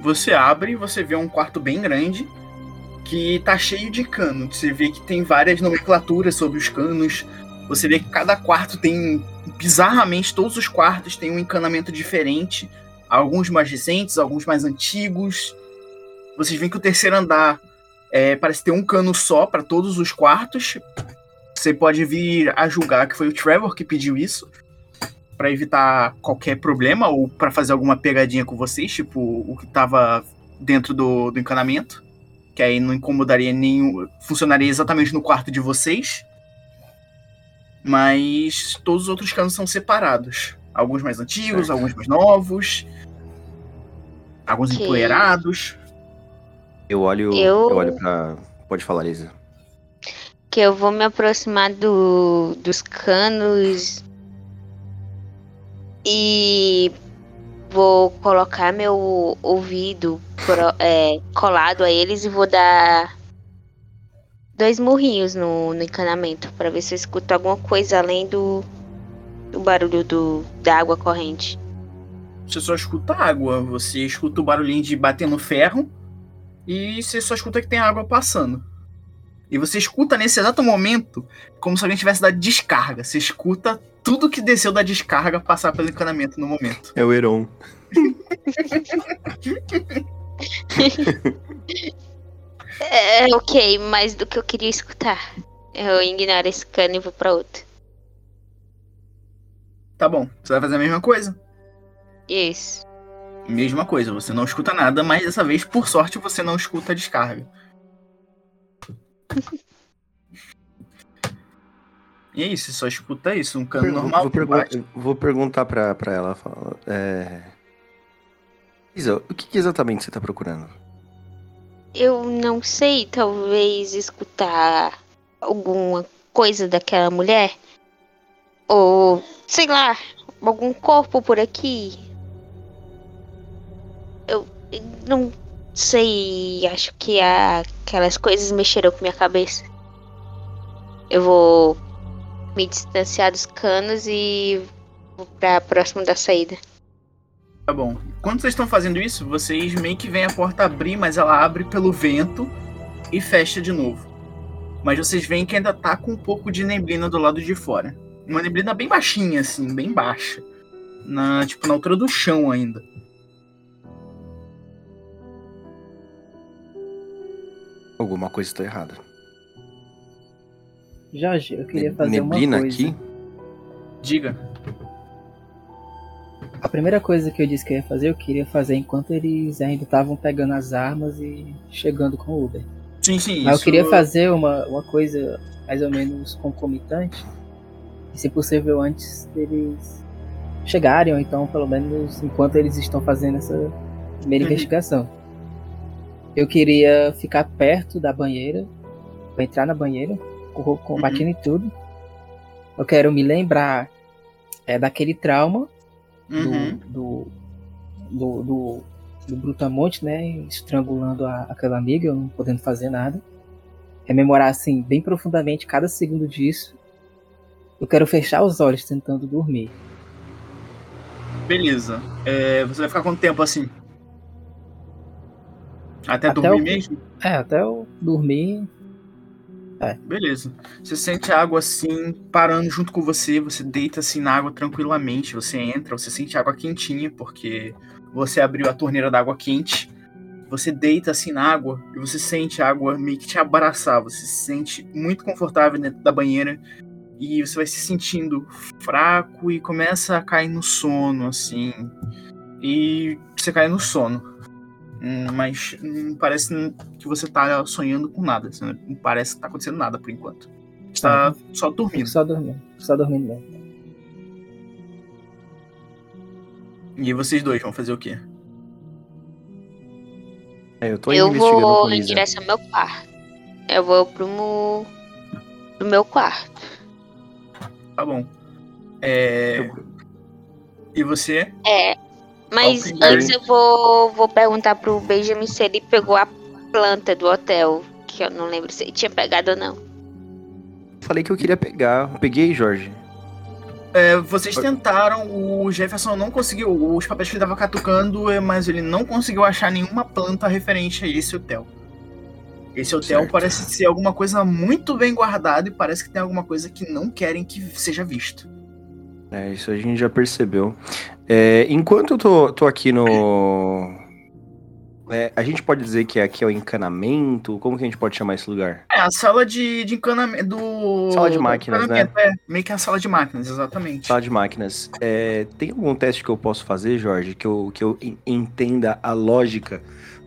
Você abre e você vê um quarto bem grande que tá cheio de cano. Você vê que tem várias nomenclaturas sobre os canos. Você vê que cada quarto tem, bizarramente, todos os quartos têm um encanamento diferente. Alguns mais recentes, alguns mais antigos. Vocês veem que o terceiro andar é, parece ter um cano só para todos os quartos. Você pode vir a julgar que foi o Trevor que pediu isso para evitar qualquer problema ou para fazer alguma pegadinha com vocês, tipo o que tava dentro do, do encanamento, que aí não incomodaria nenhum, funcionaria exatamente no quarto de vocês. Mas todos os outros canos são separados, alguns mais antigos, Certo. alguns mais novos, alguns empoeirados. Eu olho. Eu, Eu- olho pra. Pode falar, Lisa. Que eu vou me aproximar do, dos canos e vou colocar meu ouvido pro- é, colado a eles e vou dar dois murrinhos no, no encanamento para ver se eu escuto alguma coisa além do, do barulho do, da água corrente. Você só escuta água, você escuta o barulhinho de bater no ferro e você só escuta que tem água passando. E você escuta nesse exato momento como se alguém tivesse dado descarga. Você escuta tudo que desceu da descarga passar pelo encanamento no momento. É o Heron. É, ok, mais do que eu queria escutar. Eu ignoro esse cano e vou pra outro. Tá bom, você vai fazer a mesma coisa? Isso. Mesma coisa, você não escuta nada, mas dessa vez, por sorte, você não escuta a descarga. E é isso, você só escuta isso, um cano Pergun- normal. vou, pergun- vou perguntar pra, pra ela. fala, É... Lisa, o que, que exatamente você tá procurando? Eu não sei, talvez escutar alguma coisa daquela mulher? Ou, sei lá, algum corpo por aqui? Eu não sei, acho que aquelas coisas mexeram com minha cabeça. Eu vou me distanciar dos canos e vou pra próximo da saída. Tá bom. Quando vocês estão fazendo isso, vocês meio que veem a porta abrir, mas ela abre pelo vento e fecha de novo. Mas vocês veem que ainda tá com um pouco de neblina do lado de fora. Uma neblina bem baixinha, assim, bem baixa. Na, tipo, na altura do chão ainda. Alguma coisa está errada. Jorge, eu queria fazer Neblina uma coisa. aqui? Diga. A primeira coisa que eu disse que eu ia fazer, eu queria fazer enquanto eles ainda estavam pegando as armas e chegando com o Uber. Sim, sim. Mas isso- eu queria fazer uma, uma coisa mais ou menos concomitante. E se possível antes deles chegarem, ou então pelo menos enquanto eles estão fazendo essa primeira Uhum. investigação. Eu queria ficar perto da banheira, pra entrar na banheira, com- combatendo e tudo. Eu quero me lembrar é, daquele trauma do, Uhum. do, do, do, do Brutamonte, né? Estrangulando a, aquela amiga, eu não podendo fazer nada. Rememorar, assim, bem profundamente cada segundo disso. Eu quero fechar os olhos tentando dormir. Beleza. É, você vai ficar quanto tempo assim? Até, Até dormir o- mesmo? É, até eu dormir. Beleza. Você sente a água assim, parando junto com você, você deita assim na água tranquilamente, você entra, você sente a água quentinha, porque você abriu a torneira da água quente. Você deita assim na água e você sente a água meio que te abraçar, você se sente muito confortável dentro da banheira e você vai se sentindo fraco e começa a cair no sono, assim. E você cai no sono. Mas não parece que você tá sonhando com nada. assim, Não parece que tá acontecendo nada por enquanto. Você tá só dormindo. só dormindo. Só dormindo mesmo. E vocês dois vão fazer o quê? É, eu tô indo eu vou em direção ao meu quarto. Eu vou pro, mo- pro meu quarto. Tá bom. É... E você? É. Mas primeiro- antes eu vou, vou perguntar pro Benjamin se ele pegou a planta do hotel. Que eu não lembro se ele tinha pegado ou não. Falei que eu queria pegar. Eu peguei, Jorge. É, vocês tentaram, o Jefferson não conseguiu. Os papéis que ele tava catucando, é, mas ele não conseguiu achar nenhuma planta referente a esse hotel. Esse hotel Certo. parece ser alguma coisa muito bem guardada e parece que tem alguma coisa que não querem que seja visto. É, isso a gente já percebeu. É, enquanto eu tô, tô aqui no. É, a gente pode dizer que aqui é o encanamento? Como que a gente pode chamar esse lugar? É, a sala de, de encanamento do. Sala de máquinas, né? É, meio que a sala de máquinas, exatamente. Sala de máquinas. É, tem algum teste que eu posso fazer, Jorge, que eu, que eu en- entenda a lógica?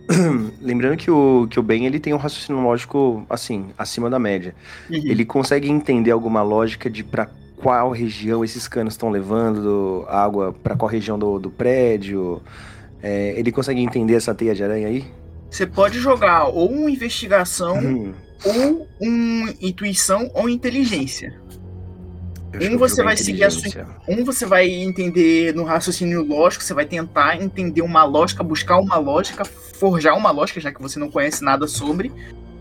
Lembrando que o, que o Ben ele tem um raciocínio lógico, assim, acima da média. Uhum. Ele consegue entender alguma lógica de para qual região esses canos estão levando água, para qual região do, do prédio. É, ele consegue entender essa teia de aranha aí? Você pode jogar ou uma investigação, Hum, ou um intuição, ou inteligência. Um você vai seguir a sua-. Um você vai entender no raciocínio lógico, você vai tentar entender uma lógica, buscar uma lógica, forjar uma lógica, já que você não conhece nada sobre.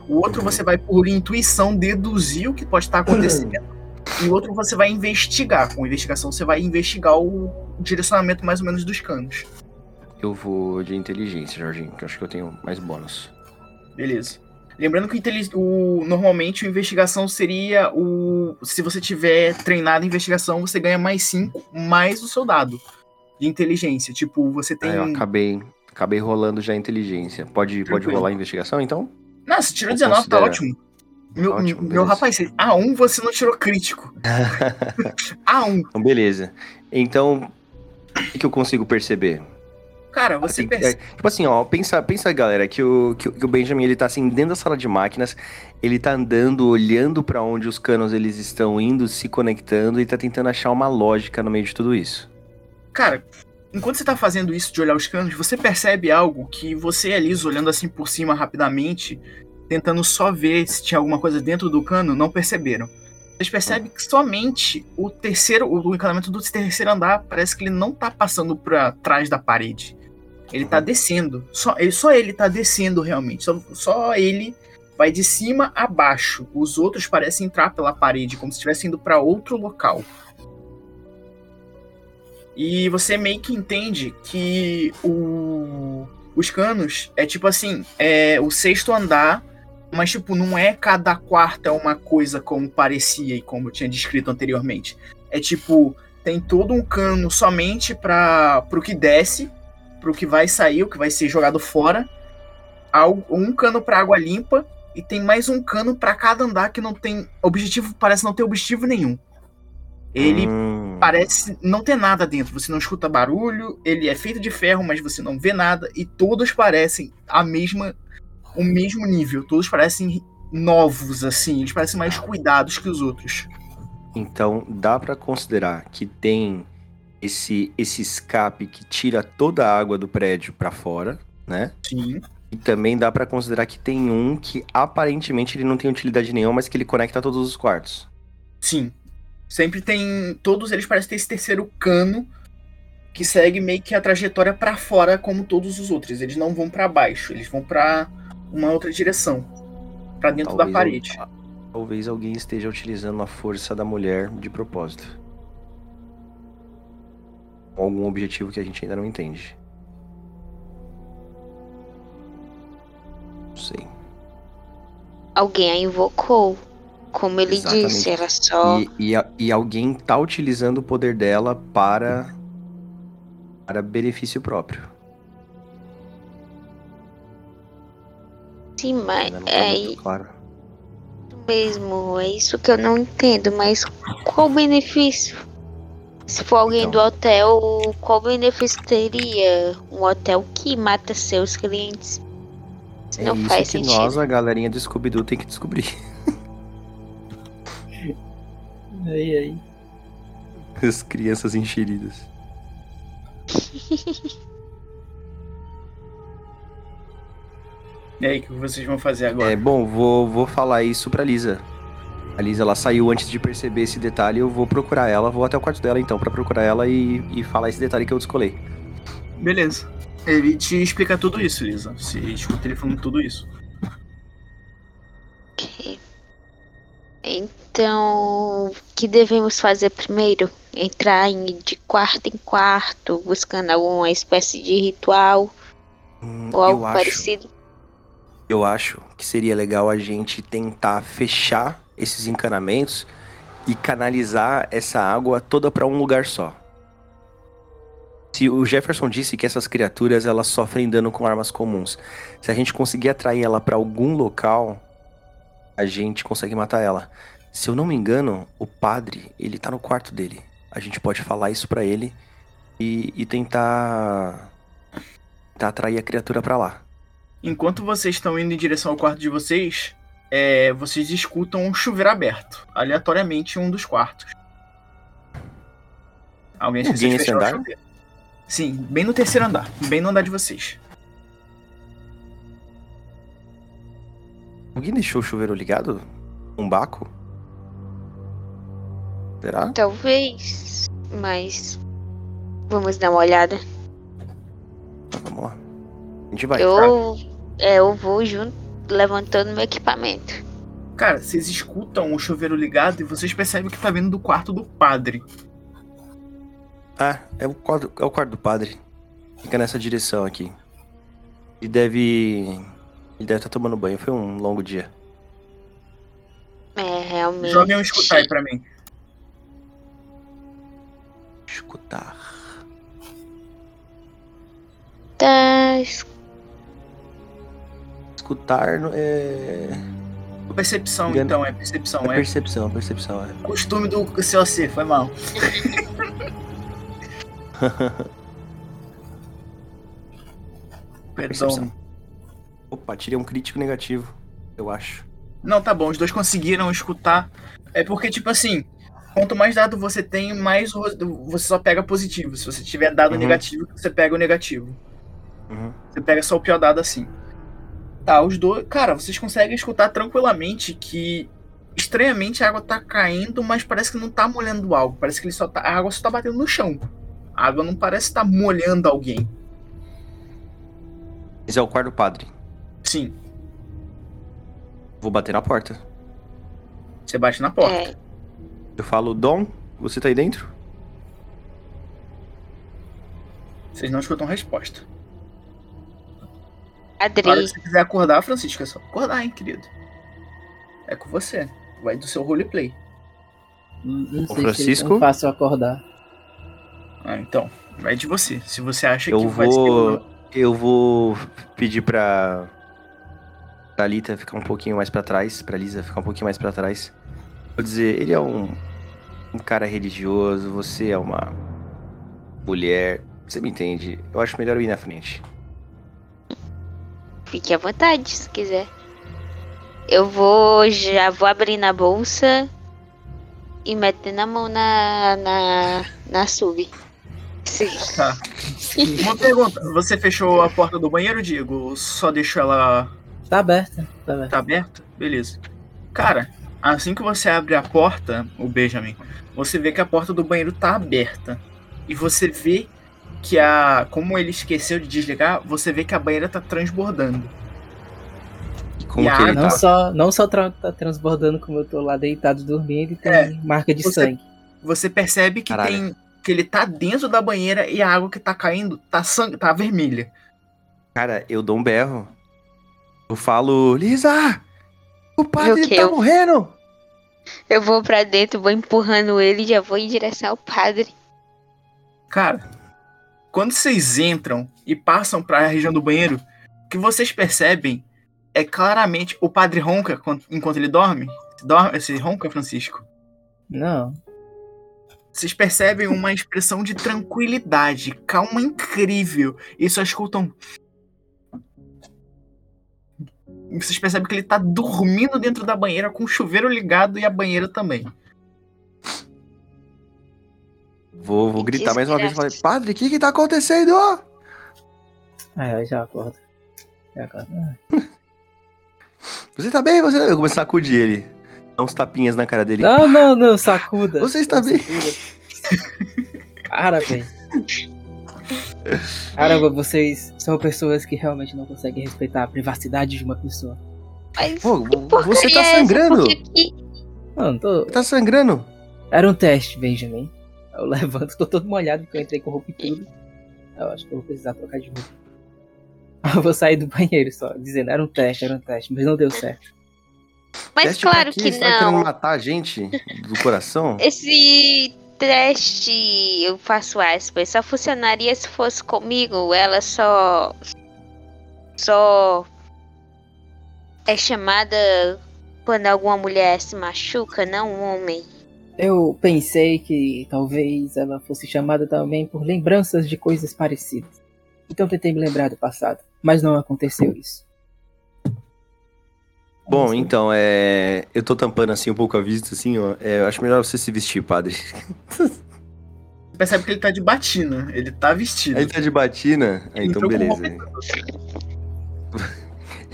O outro você vai, por intuição, deduzir o que pode estar acontecendo. E o outro você vai investigar. Com investigação, você vai investigar o direcionamento mais ou menos dos canos. Eu vou de inteligência, Jorginho, que eu acho que eu tenho mais bônus. Beleza. Lembrando que o, normalmente a investigação seria o. Se você tiver treinado em investigação, você ganha mais 5, mais o seu dado de inteligência. Tipo, você tem. Ah, eu acabei, acabei rolando já a inteligência. Pode, pode rolar a investigação, então? Não, você tirou Eu 19, tá considero. ótimo. Meu, Ótimo, meu beleza. rapaz, você- A1 você não tirou crítico. A1. Então, beleza. Então, o que, que eu consigo perceber? Cara, você Assim, percebe. é, tipo assim, ó, pensa, pensa galera, que o, que, o- que o Benjamin, ele tá assim, dentro da sala de máquinas, ele tá andando, olhando pra onde os canos eles estão indo, se conectando e tá tentando achar uma lógica no meio de tudo isso. Cara, enquanto você tá fazendo isso de olhar os canos, você percebe algo que você e a Liz, olhando assim por cima rapidamente, tentando só ver se tinha alguma coisa dentro do cano, não perceberam. Vocês percebem que somente o terceiro, o encanamento do terceiro andar parece que ele não tá passando pra trás da parede. Ele tá descendo. Só ele, só ele tá descendo realmente. Só, só ele vai de cima a baixo. Os outros parecem entrar pela parede, como se estivessem indo para outro local. E você meio que entende que o, os canos é tipo assim, é o sexto andar, mas tipo, não é cada quarto é uma coisa como parecia e como eu tinha descrito anteriormente. É tipo, tem todo um cano somente para pro que desce, pro que vai sair, o que vai ser jogado fora. Um cano para água limpa e tem mais um cano para cada andar que não tem objetivo, parece não ter objetivo nenhum. Ele hum. parece não ter nada dentro, você não escuta barulho, ele é feito de ferro, mas você não vê nada e todos parecem a mesma o mesmo nível, todos parecem novos assim, eles parecem mais cuidados que os outros. Então, dá para considerar que tem esse esse escape que tira toda a água do prédio para fora, né? Sim. E também dá para considerar que tem um que aparentemente ele não tem utilidade nenhuma, mas que ele conecta todos os quartos. Sim. Sempre tem. Todos eles parecem ter esse terceiro cano que segue meio que a trajetória para fora, como todos os outros. Eles não vão para baixo, eles vão para uma outra direção para dentro talvez da parede. talvez alguém esteja utilizando a força da mulher de propósito. Algum objetivo que a gente ainda não entende. Não sei. Alguém a invocou. Como ele Exatamente. disse, era só. E, e, e, alguém tá utilizando o poder dela para. para benefício próprio. Sim, mas. Tá é claro. mesmo, é isso que eu não entendo, mas qual o benefício? Se for alguém então. do hotel, qual benefício teria um hotel que mata seus clientes? É não isso faz que sentido. nós, a galerinha do Scooby-Doo, tem que descobrir. aí, aí. As crianças enxeridas. E aí, o que vocês vão fazer agora? É, bom, vou, vou falar isso pra Lisa. A Lisa, ela saiu antes de perceber esse detalhe, eu vou procurar ela, vou até o quarto dela então, para procurar ela e, e falar esse detalhe que eu descolei. Beleza. Ele te explica tudo isso, Lisa. Você escuta ele falando tudo isso. Ok. Então, o que devemos fazer primeiro? Entrar em, de quarto em quarto, buscando alguma espécie de ritual hum, ou algo acho, parecido? Eu acho que seria legal a gente tentar fechar esses encanamentos e canalizar essa água toda para um lugar só. Se o Jefferson disse que essas criaturas elas sofrem dano com armas comuns, se a gente conseguir atrair ela para algum local, a gente consegue matar ela. Se eu não me engano, o padre, ele tá no quarto dele. A gente pode falar isso para ele e, e tentar, tentar atrair a criatura para lá. Enquanto vocês estão indo em direção ao quarto de vocês, é, vocês escutam um chuveiro aberto, aleatoriamente em um dos quartos. Alguém o chuveiro. Sim, bem no terceiro andar. Bem no andar de vocês. Alguém deixou o chuveiro ligado? Um baco? Será? Talvez, mas vamos dar uma olhada. Então, vamos lá. A gente vai. Eu, é, eu vou junto, levantando meu equipamento. Cara, vocês escutam o chuveiro ligado e vocês percebem que tá vindo do quarto do padre. Ah, é o quarto, é o quarto do padre. Fica nessa direção aqui. Ele deve. Ele deve estar tá tomando banho. Foi um longo dia. É, realmente. Joguem um escutar aí pra mim. Escutar. Tá. Escutar é. Percepção, então, é percepção, é. É percepção, percepção, é. Costume do COC, foi mal. Perdão. Opa, tirei um crítico negativo, eu acho. Não, tá bom, os dois conseguiram escutar. É porque, tipo assim, quanto mais dado você tem, mais você só pega positivo. Se você tiver dado uhum. negativo, você pega o negativo. Uhum. Você pega só o pior dado assim. Tá, os dois. Cara, vocês conseguem escutar tranquilamente que estranhamente a água tá caindo, mas parece que não tá molhando algo. Parece que ele só tá, a água só tá batendo no chão. A água não parece estar tá molhando alguém. Esse é o quarto padre. Sim. Vou bater na porta. Você bate na porta. É. Eu falo, Dom, você tá aí dentro? Vocês não escutam resposta. Adri. Agora, se você quiser acordar, Francisco, é só acordar, hein, querido. É com você. Vai do seu roleplay. Não sei Francisco? se é fácil acordar. Ah, então. Vai de você. Se você acha eu que vou... vai ser. Eu vou pedir pra. Pra Lita ficar um pouquinho mais pra trás. Pra Lisa ficar um pouquinho mais pra trás. Vou dizer, ele é um. Um cara religioso. Você é uma. Mulher. Você me entende. Eu acho melhor eu ir na frente. Fique à vontade, se quiser. Eu vou. Já vou abrir na bolsa e meter na mão na. na. na sub. Sim. Tá. Uma pergunta: você fechou a porta do banheiro, Diego? Só deixou ela. Tá aberta. Tá aberta. Tá aberta? Beleza. Cara, assim que você abre a porta, o Benjamin, você vê que a porta do banheiro tá aberta. E você vê que a. Como ele esqueceu de desligar, você vê que a banheira tá transbordando. Como que não, tá? só, não só tra tá transbordando como eu tô lá deitado dormindo e tem é, marca de você, sangue. Você percebe que Caralho. tem. que ele tá dentro da banheira e a água que tá caindo tá, sangue, tá vermelha. Cara, eu dou um berro. Eu falo, Lisa! O padre tá eu... morrendo! Eu vou pra dentro, vou empurrando ele e já vou em direção ao padre. Cara, quando vocês entram e passam para a região do banheiro, o que vocês percebem é claramente o padre ronca enquanto ele dorme. Dorme, esse ronca, Francisco? Não. Vocês percebem uma expressão de tranquilidade, calma incrível. E só escutam. Vocês percebem que ele tá dormindo dentro da banheira com o chuveiro ligado e a banheira também. Vou, vou gritar mais uma vez e falar: Padre, o que que tá acontecendo? É, já acordo. Já acordo. Você tá bem? Você... Eu começo a sacudir ele. Dá uns tapinhas na cara dele. Não, não, não, sacuda. Você está bem? Cara, velho. Caramba, vocês são pessoas que realmente não conseguem respeitar a privacidade de uma pessoa. Mas Pô, você tá é sangrando. Não, tô... Tá sangrando? Era um teste, Benjamin. Eu levanto, tô todo molhado porque eu entrei com roupa e tudo. Eu acho que eu vou precisar trocar de roupa. Eu vou sair do banheiro só, dizendo, era um teste, era um teste, mas não deu certo. Mas teste claro que Você não. Tá querendo matar a gente do coração? Esse teste, eu faço aspas, só funcionaria se fosse comigo. Ela só. Só. É chamada quando alguma mulher se machuca, não um homem. Eu pensei que talvez ela fosse chamada também por lembranças de coisas parecidas. Então tentei me lembrar do passado, mas não aconteceu isso. Bom, então, é. Eu tô tampando assim um pouco a vista, assim, ó. É, eu acho melhor você se vestir, padre. Você percebe que ele tá de batina. Ele tá vestido. Ele tá de batina? É, então, beleza.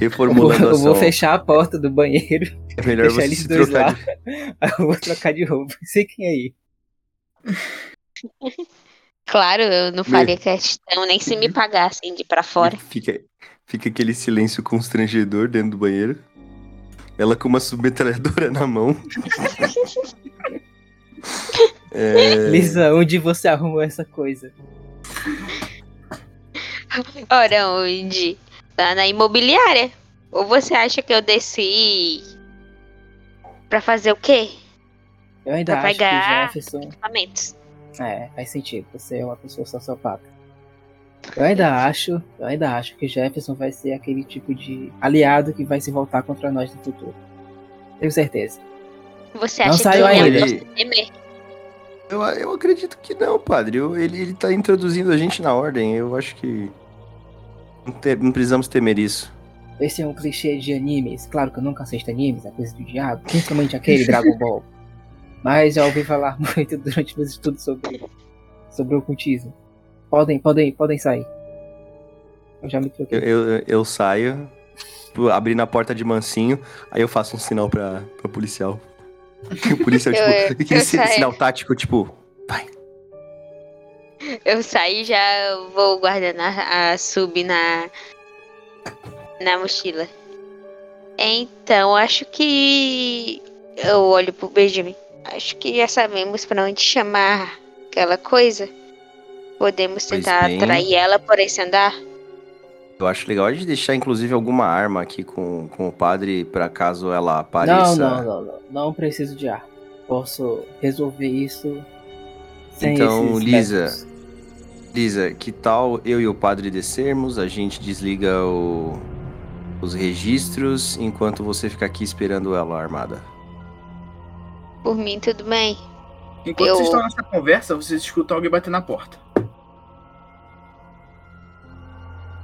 Reformulando eu vou, eu vou fechar a porta do banheiro. É melhor você eles se dois trocar lá. De... Eu vou trocar de roupa. Sei quem é aí. Claro, eu não faria questão, nem se me pagassem de ir pra fora. Fica, fica aquele silêncio constrangedor dentro do banheiro. Ela com uma submetralhadora na mão. é... Lisa, onde você arrumou essa coisa? Ora, onde? Tá na imobiliária. Ou você acha que eu desci pra fazer o quê? Eu ainda pra acho pegar que Jefferson... equipamentos. É, faz sentido. Você é uma pessoa sociopata. Eu ainda acho, eu ainda acho que Jefferson vai ser aquele tipo de aliado que vai se voltar contra nós no futuro. Tenho certeza. Você não acha saiu que ainda. Ele... Eu, eu acredito que não, padre. Eu, ele, ele tá introduzindo a gente na ordem. Eu acho que. Não, precisamos temer isso. Esse é um clichê de animes. Claro que eu nunca assisto animes, é coisa do diabo. Principalmente aquele Dragon Ball. Mas já ouvi falar muito durante meus estudos sobre, sobre ocultismo. Podem, podem, podem sair. Eu já me troquei. Eu, eu, eu saio, abrindo a porta de mansinho, aí eu faço um sinal pra, pra policial. É Eu- eu- tipo, aquele eu saí. sinal tático, tipo, vai. Eu saí e já vou guardando a, a sub na, na mochila. Então, acho que. Eu olho pro Benjamin. Acho que já sabemos pra onde chamar aquela coisa. Podemos tentar bem. atrair ela por esse andar. Eu acho legal a gente deixar, inclusive, alguma arma aqui com, com o padre, pra caso ela Não, apareça. não, não, não. Não preciso de ar. Posso resolver isso sem Então, esses Lisa, métodos. Lisa, que tal eu e o padre descermos? A gente desliga o- os registros enquanto você fica aqui esperando ela armada. Por mim, tudo bem. Enquanto Eu- vocês estão nessa conversa, vocês escutam alguém bater na porta.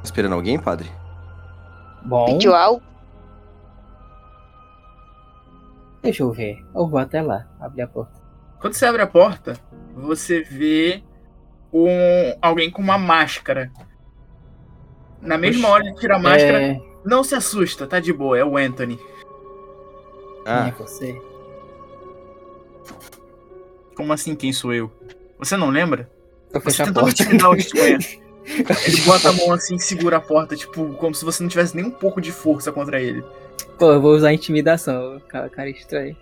Esperando alguém, padre? Bom, Pediu algo? deixa eu ver. Eu vou até lá, abrir a porta. Quando você abre a porta, você vê um, alguém com uma máscara. Na mesma Oxi. hora de tirar a máscara, É, não se assusta, tá de boa, é o Anthony. Ah, é você? Como assim, quem sou eu? Você não lembra? Eu Você tentou me intimidar o. Ele bota a mão assim e segura a porta, tipo, como se você não tivesse nem um pouco de força contra ele. Pô, eu vou usar intimidação. Cara, cara estranho.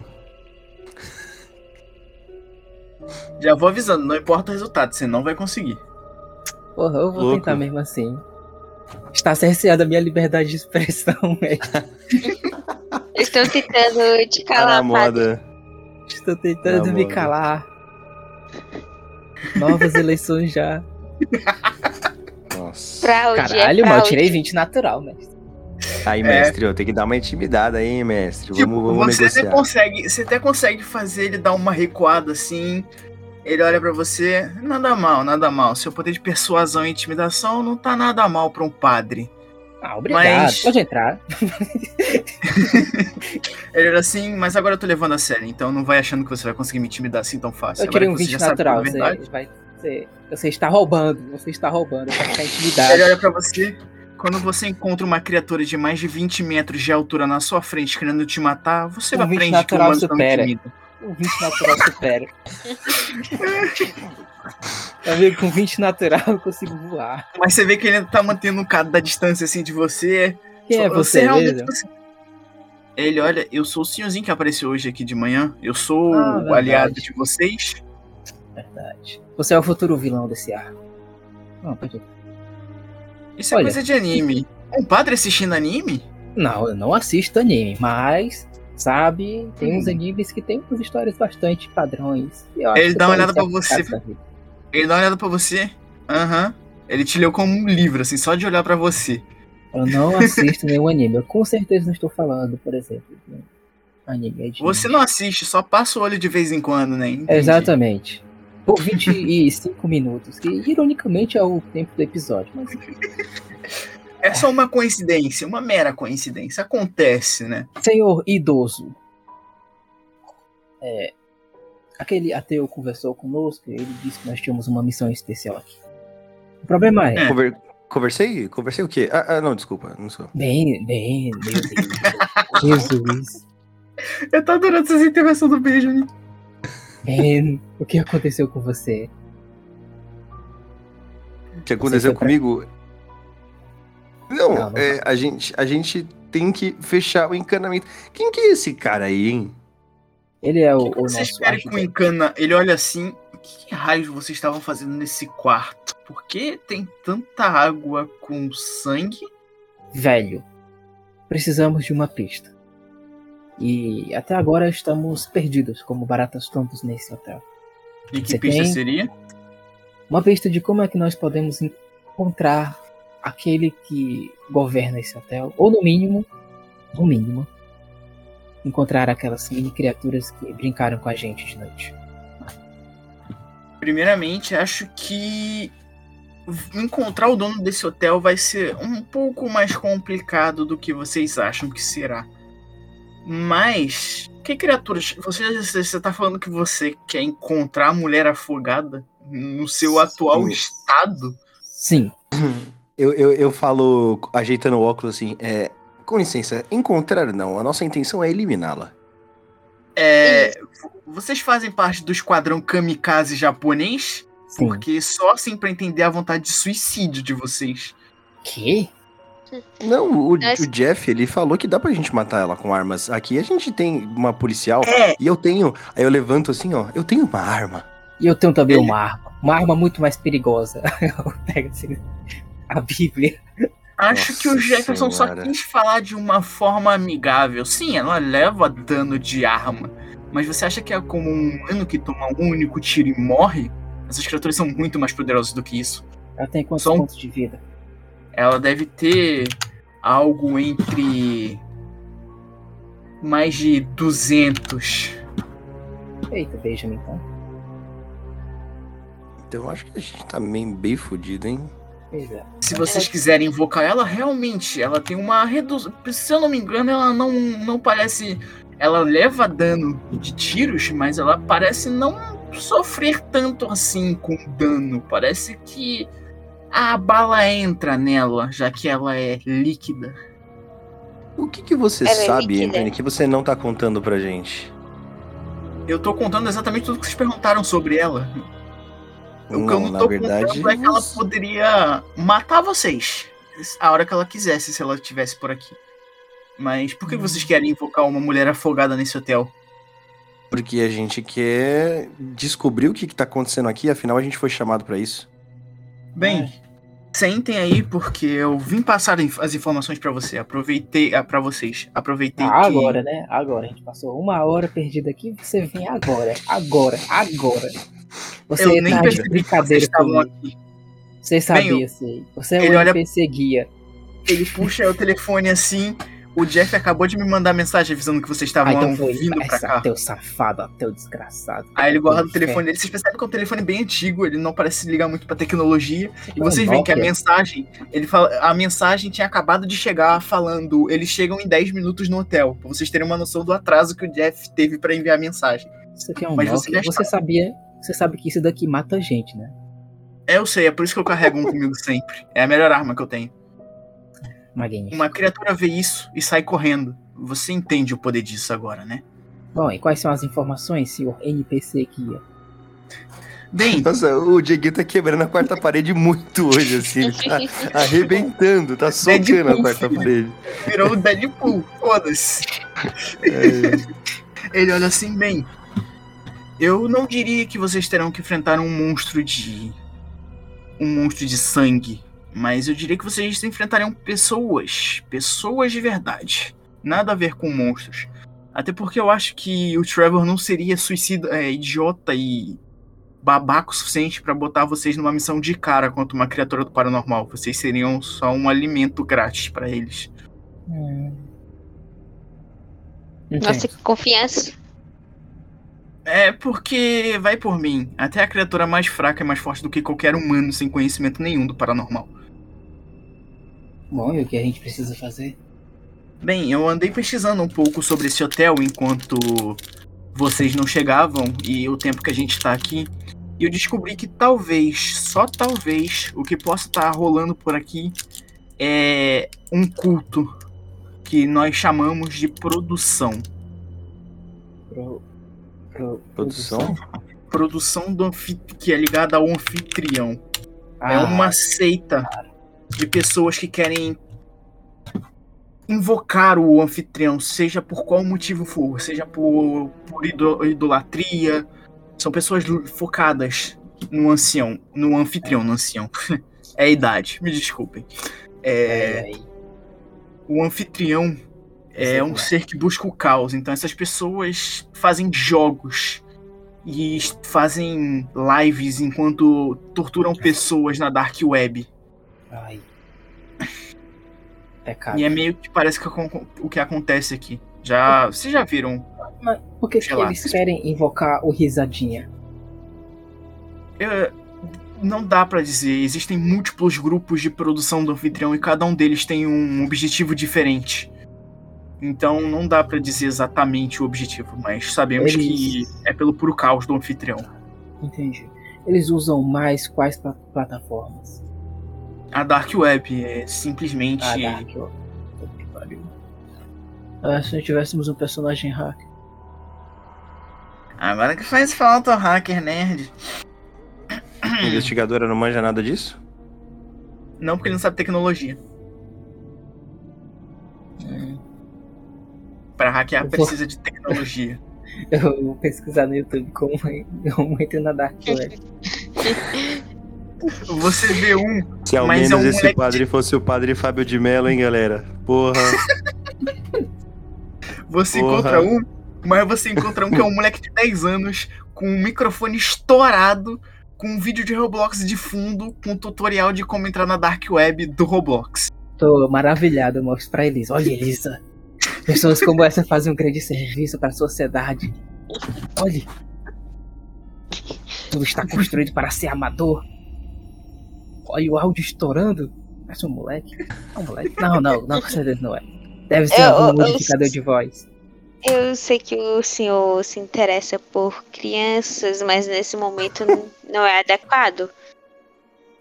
Já vou avisando, não importa o resultado, você não vai conseguir. Porra, eu vou Louco. tentar mesmo assim. Está cerceada a minha liberdade de expressão, velho. Estou tentando te tá calar, na padre. moda. Estou tentando Tá me bom. calar. Novas eleições já. Nossa. Fraude, Caralho, é mano, eu tirei 20 natural, mestre. Aí, mestre, eu tenho que dar uma intimidada aí, mestre. Tipo, Vamos, vamos você até negociar. consegue, você até consegue fazer ele dar uma recuada assim. Ele olha pra você, nada mal, nada mal. Seu poder de persuasão e intimidação não tá nada mal pra um padre. Ah, obrigado. Mas- Pode entrar. Ele olha assim, mas agora eu tô levando a sério, então não vai achando que você vai conseguir me intimidar assim tão fácil. Eu tirei Agora um que você 20 já sabe natural. Você, vai, você, você está roubando. Você está roubando. Ficar Ele intimidado. olha pra você. Quando você encontra uma criatura de mais de 20 metros de altura na sua frente querendo te matar, você 20 aprende que o natural humano não supera. intimida. Com 20 natural supera. Amigo, com 20 natural eu consigo voar. Mas você vê que ele tá mantendo um cara da distância assim de você. Quem é Só- você, realmente, mesmo? você- Ele olha, eu sou o senhorzinho que apareceu hoje aqui de manhã. Eu sou Ah, o aliado de vocês. Verdade. Você é o futuro vilão desse arco. Não, ir. Isso é Olha. coisa de anime. Um padre assistindo anime? Não, eu não assisto anime, mas, sabe, tem Hum. uns animes que tem umas histórias bastante padrões. Ele dá uma olhada pra você. Ele dá uma olhada pra você. Aham. Ele te leu como um livro, assim, só de olhar pra você. Eu não assisto nenhum anime. Eu com certeza não estou falando, por exemplo, anime de. Você não assiste, só passa o olho de vez em quando, né? Entendi. Exatamente. Por 25 minutos, que ironicamente é o tempo do episódio. Mas É só uma coincidência, uma mera coincidência. Acontece, né? Senhor idoso. É, aquele ateu conversou conosco e ele disse que nós tínhamos uma missão especial aqui. O problema é, É. Conver- Conversei? Conversei o quê? Ah, ah, não, desculpa, não sou. bem, bem, meu Deus. Jesus. Eu tô adorando essa intervenção do Benjamin. Ben, o que aconteceu com você? O que aconteceu pra- comigo? Não, Não, não é, a, gente, a gente tem que fechar o encanamento. Quem que é esse cara aí, hein? Ele é o, O que o você nosso espera que o ajudante. encana? Ele olha assim. O que raios vocês estavam fazendo nesse quarto? Por que tem tanta água com sangue? Velho, precisamos de uma pista. E até agora estamos perdidos como baratas tontas nesse hotel. E que Você pista seria? Uma pista de como é que nós podemos encontrar aquele que governa esse hotel, ou no mínimo, no mínimo, encontrar aquelas mini criaturas que brincaram com a gente de noite. Primeiramente, acho que encontrar o dono desse hotel vai ser um pouco mais complicado do que vocês acham que será. Mas, que criaturas? Você, você tá falando que você quer encontrar a mulher afogada no seu Sim. atual estado? Sim, Eu, eu, eu falo, ajeitando o óculos assim, é. Com licença, encontrar não. A nossa intenção é eliminá-la. É, vocês fazem parte do esquadrão kamikaze japonês? Sim. Porque só assim pra entender a vontade de suicídio de vocês. Que? Não, o, Mas- o Jeff, ele falou que dá pra gente matar ela com armas. Aqui a gente tem uma policial É, e eu tenho. Aí eu levanto assim, ó. Eu tenho uma arma. E eu tenho também Ele- uma arma. Uma arma muito mais perigosa. Eu pego assim, a Bíblia. acho Nossa que o Jefferson só senhora. quis falar de uma forma amigável. Sim, ela leva dano de arma. Mas você acha que é como um humano que toma um único tiro e morre? Essas criaturas são muito mais poderosas do que isso. Ela tem quantos Só um- pontos de vida? Ela deve ter algo entre mais de 200. Eita, Benjamin, então. Então eu acho que a gente tá meio bem fudido, hein? É. Se vocês quiserem invocar ela, realmente, ela tem uma redução. Se eu não me engano, ela não, não parece. Ela leva dano de tiros, mas ela parece não sofrer tanto assim com dano. Parece que a bala entra nela, já que ela é líquida. O que, que você Ela é sabe. Anthony, que você não tá contando pra gente? Eu tô contando exatamente tudo que vocês perguntaram sobre ela. O que eu Não, não na tô verdade. contando é que ela poderia matar vocês a hora que ela quisesse, se ela estivesse por aqui. Mas por que vocês querem invocar uma mulher afogada nesse hotel? Porque a gente quer descobrir o que, que tá acontecendo aqui, afinal a gente foi chamado pra isso. Bem, sentem aí porque eu vim passar as informações pra você. Aproveitei ah, para vocês. Aproveitei Ah, que agora, né? Agora. A gente passou uma hora perdida aqui. Você vem agora. Agora. Agora. Você eu nem tá percebi que vocês estavam aqui. Você sabia, sei. Você é o olha-. Ele puxa o telefone assim. O Jeff acabou de me mandar mensagem avisando que vocês Ah, estavam então foi. vindo pra Essa, cá. teu safado, teu desgraçado. Aí ele guarda o telefone dele. Vocês percebem que é um telefone bem antigo, ele não parece se ligar muito pra tecnologia. E vocês veem que a mensagem, ele fala, a mensagem tinha acabado de chegar falando, eles chegam em 10 minutos no hotel, pra vocês terem uma noção do atraso que o Jeff teve pra enviar a mensagem. Isso aqui é um Mas você já Você sabia. Você sabe que isso daqui mata gente, né? É, eu sei, é por isso que eu carrego um comigo sempre. É a melhor arma que eu tenho. Magnífico. Uma criatura vê isso e sai correndo. Você entende o poder disso agora, né? Bom, e quais são as informações, senhor NPC? Bem, Nossa, o Dieguinho tá quebrando a quarta parede muito hoje, assim. Ele tá arrebentando, tá socando a Deadpool, quarta filho. parede. virou o Deadpool, foda-se. É, Ele olha assim, bem. Eu não diria que vocês terão que enfrentar um monstro de. um monstro de sangue. Mas eu diria que vocês enfrentarão pessoas. Pessoas de verdade. Nada a ver com monstros. Até porque eu acho que o Trevor não seria suicida, é, idiota e babaca o suficiente pra botar vocês numa missão de cara contra uma criatura do paranormal. Vocês seriam só um alimento grátis pra eles. Hum. Nossa, que confiança. É porque vai por mim. Até a criatura mais fraca é mais forte do que qualquer humano sem conhecimento nenhum do paranormal. Bom, e o que a gente precisa fazer? Bem, eu andei pesquisando um pouco sobre esse hotel enquanto vocês não chegavam e o tempo que a gente tá aqui. E eu descobri que talvez, só talvez, o que possa estar rolando por aqui é um culto que nós chamamos de produção. Pro, pro, Produção? Produção do que é ligada ao anfitrião. Ah, É uma seita de pessoas que querem invocar o anfitrião, seja por qual motivo for, seja por, por ido- idolatria. São pessoas focadas no ancião, no anfitrião, no ancião. é a idade, me desculpem. É, é, o anfitrião é um ser que busca o caos. Então essas pessoas fazem jogos e fazem lives enquanto torturam pessoas na dark web. Ai. Pecado. E é meio que parece que o que acontece aqui. Já, vocês já viram? Mas por que, que eles querem invocar o risadinha? Eu- não dá pra dizer. Existem múltiplos grupos de produção do anfitrião e cada um deles tem um objetivo diferente. Então não dá pra dizer exatamente o objetivo, mas sabemos Eles- que é pelo puro caos do anfitrião. Entendi. Eles usam mais quais pla- plataformas? A Dark Web é simplesmente. Ah, Dark, ó. Puta que pariu. Ah, se não tivéssemos um personagem hack. Agora que faz falta o hacker nerd. A investigadora não manja nada disso? Não, porque ele não sabe tecnologia. Hum. Pra hackear Eu vou- precisa de tecnologia. Eu vou pesquisar no YouTube como, como entra na Dark Web. Você vê um, Se ao Mas menos é um esse moleque padre fosse o padre Fábio de Mello, hein, galera? Porra. você Porra. encontra um, mas você encontra um que é um moleque de 10 anos com um microfone estourado, com um vídeo de Roblox de fundo, com um tutorial de como entrar na Dark Web do Roblox. Tô maravilhado, eu mostro pra Elisa. Olha, Elisa. Pessoas como essa fazem um grande serviço para a sociedade. Olhe. Tudo está construído para ser amador. Olha o áudio estourando. Parece um moleque. É um moleque? Não, não, não, com certeza não é. Deve ser Eu- algum eu- modificador de voz. Eu sei que o senhor se interessa por crianças, mas nesse momento não é adequado.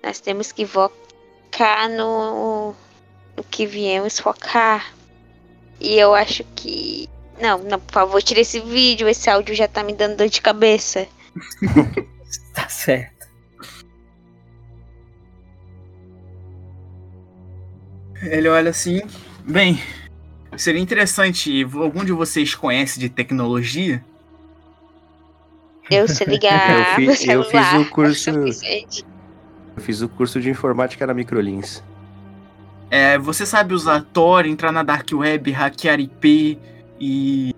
Nós temos que focar no, no que viemos focar. E eu acho que. Não, não, por favor, tire esse vídeo. Esse áudio já tá me dando dor de cabeça. Tá certo. Ele olha assim. Bem, seria interessante. Algum de vocês conhece de tecnologia? Eu sei ligar Eu fi- eu fiz o curso- é. Eu fiz o curso de informática na Microlins. É, você sabe usar Tor, entrar na Dark Web, hackear IP e.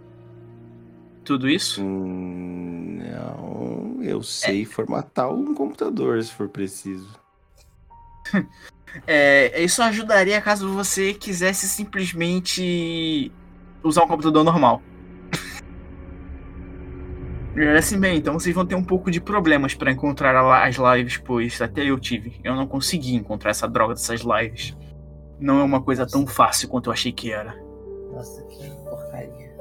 Tudo isso? Hum, Não, eu sei formatar um computador se for preciso. É, isso ajudaria caso você quisesse simplesmente usar um computador normal. É assim bem, então vocês vão ter um pouco de problemas para encontrar as lives, pois até eu tive. Eu não consegui encontrar essa droga dessas lives. Não é uma coisa tão fácil quanto eu achei que era. Nossa, que porcaria.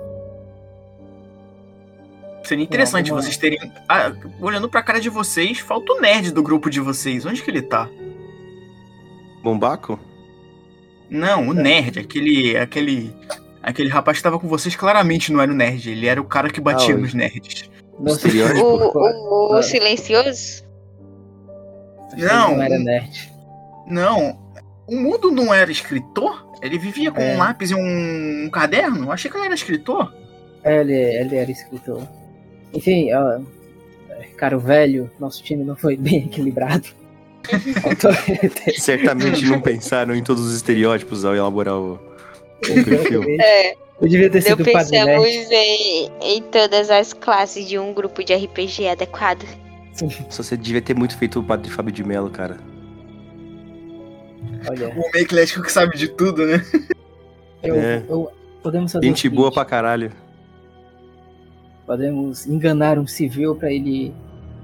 Seria interessante alguma- vocês terem. Ah, olhando pra cara de vocês, falta o nerd do grupo de vocês. Onde que ele tá? Bombaco? Não, o nerd, aquele. aquele. Aquele rapaz que tava com vocês claramente não era o nerd, ele era o cara que batia Ah, nos nerds. Nossa, Estereótipo. O, o, Ah. o silencioso? Não. Não era nerd. Não, o mundo não era escritor? Ele vivia com É. um lápis e um, um caderno? Eu achei que ele era escritor. É, Ele, ele era escritor. Enfim, ó, cara, o velho, nosso time não foi bem equilibrado. Ter- Certamente não pensaram em todos os estereótipos ao elaborar o, o perfil. É, Eu devia ter sido o Padre pensamos Nerd. em, em todas as classes de um grupo de RPG adequado. Só você devia ter muito feito o padre Fábio de Mello, cara. Olha, O meio eclético que sabe de tudo, né? eu, É. eu- podemos fazer Gente boa pra caralho. Podemos enganar um civil pra ele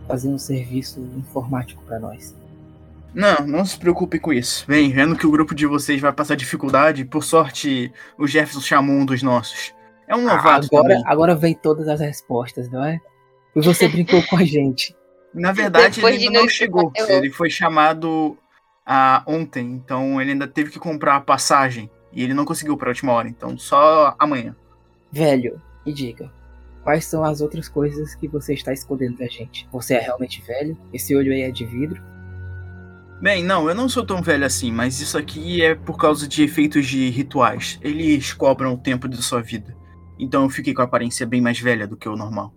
fazer um serviço informático pra nós. Não, não se preocupe com isso. Bem, vendo que o grupo de vocês vai passar dificuldade, por sorte, o Jefferson chamou um dos nossos. É um novato agora, também. agora vem todas as respostas, não é? E você brincou com a gente. Na verdade, Depois ele ainda não chegou. eu- Ele foi chamado ah, ontem, então ele ainda teve que comprar a passagem. E ele não conseguiu para a última hora, então só amanhã. Velho, me diga. Quais são as outras coisas que você está escondendo da gente? Você é realmente velho? Esse olho aí é de vidro? Bem, não, eu não sou tão velho assim, mas isso aqui é por causa de efeitos de rituais. Eles cobram o tempo da sua vida. Então eu fiquei com a aparência bem mais velha do que o normal.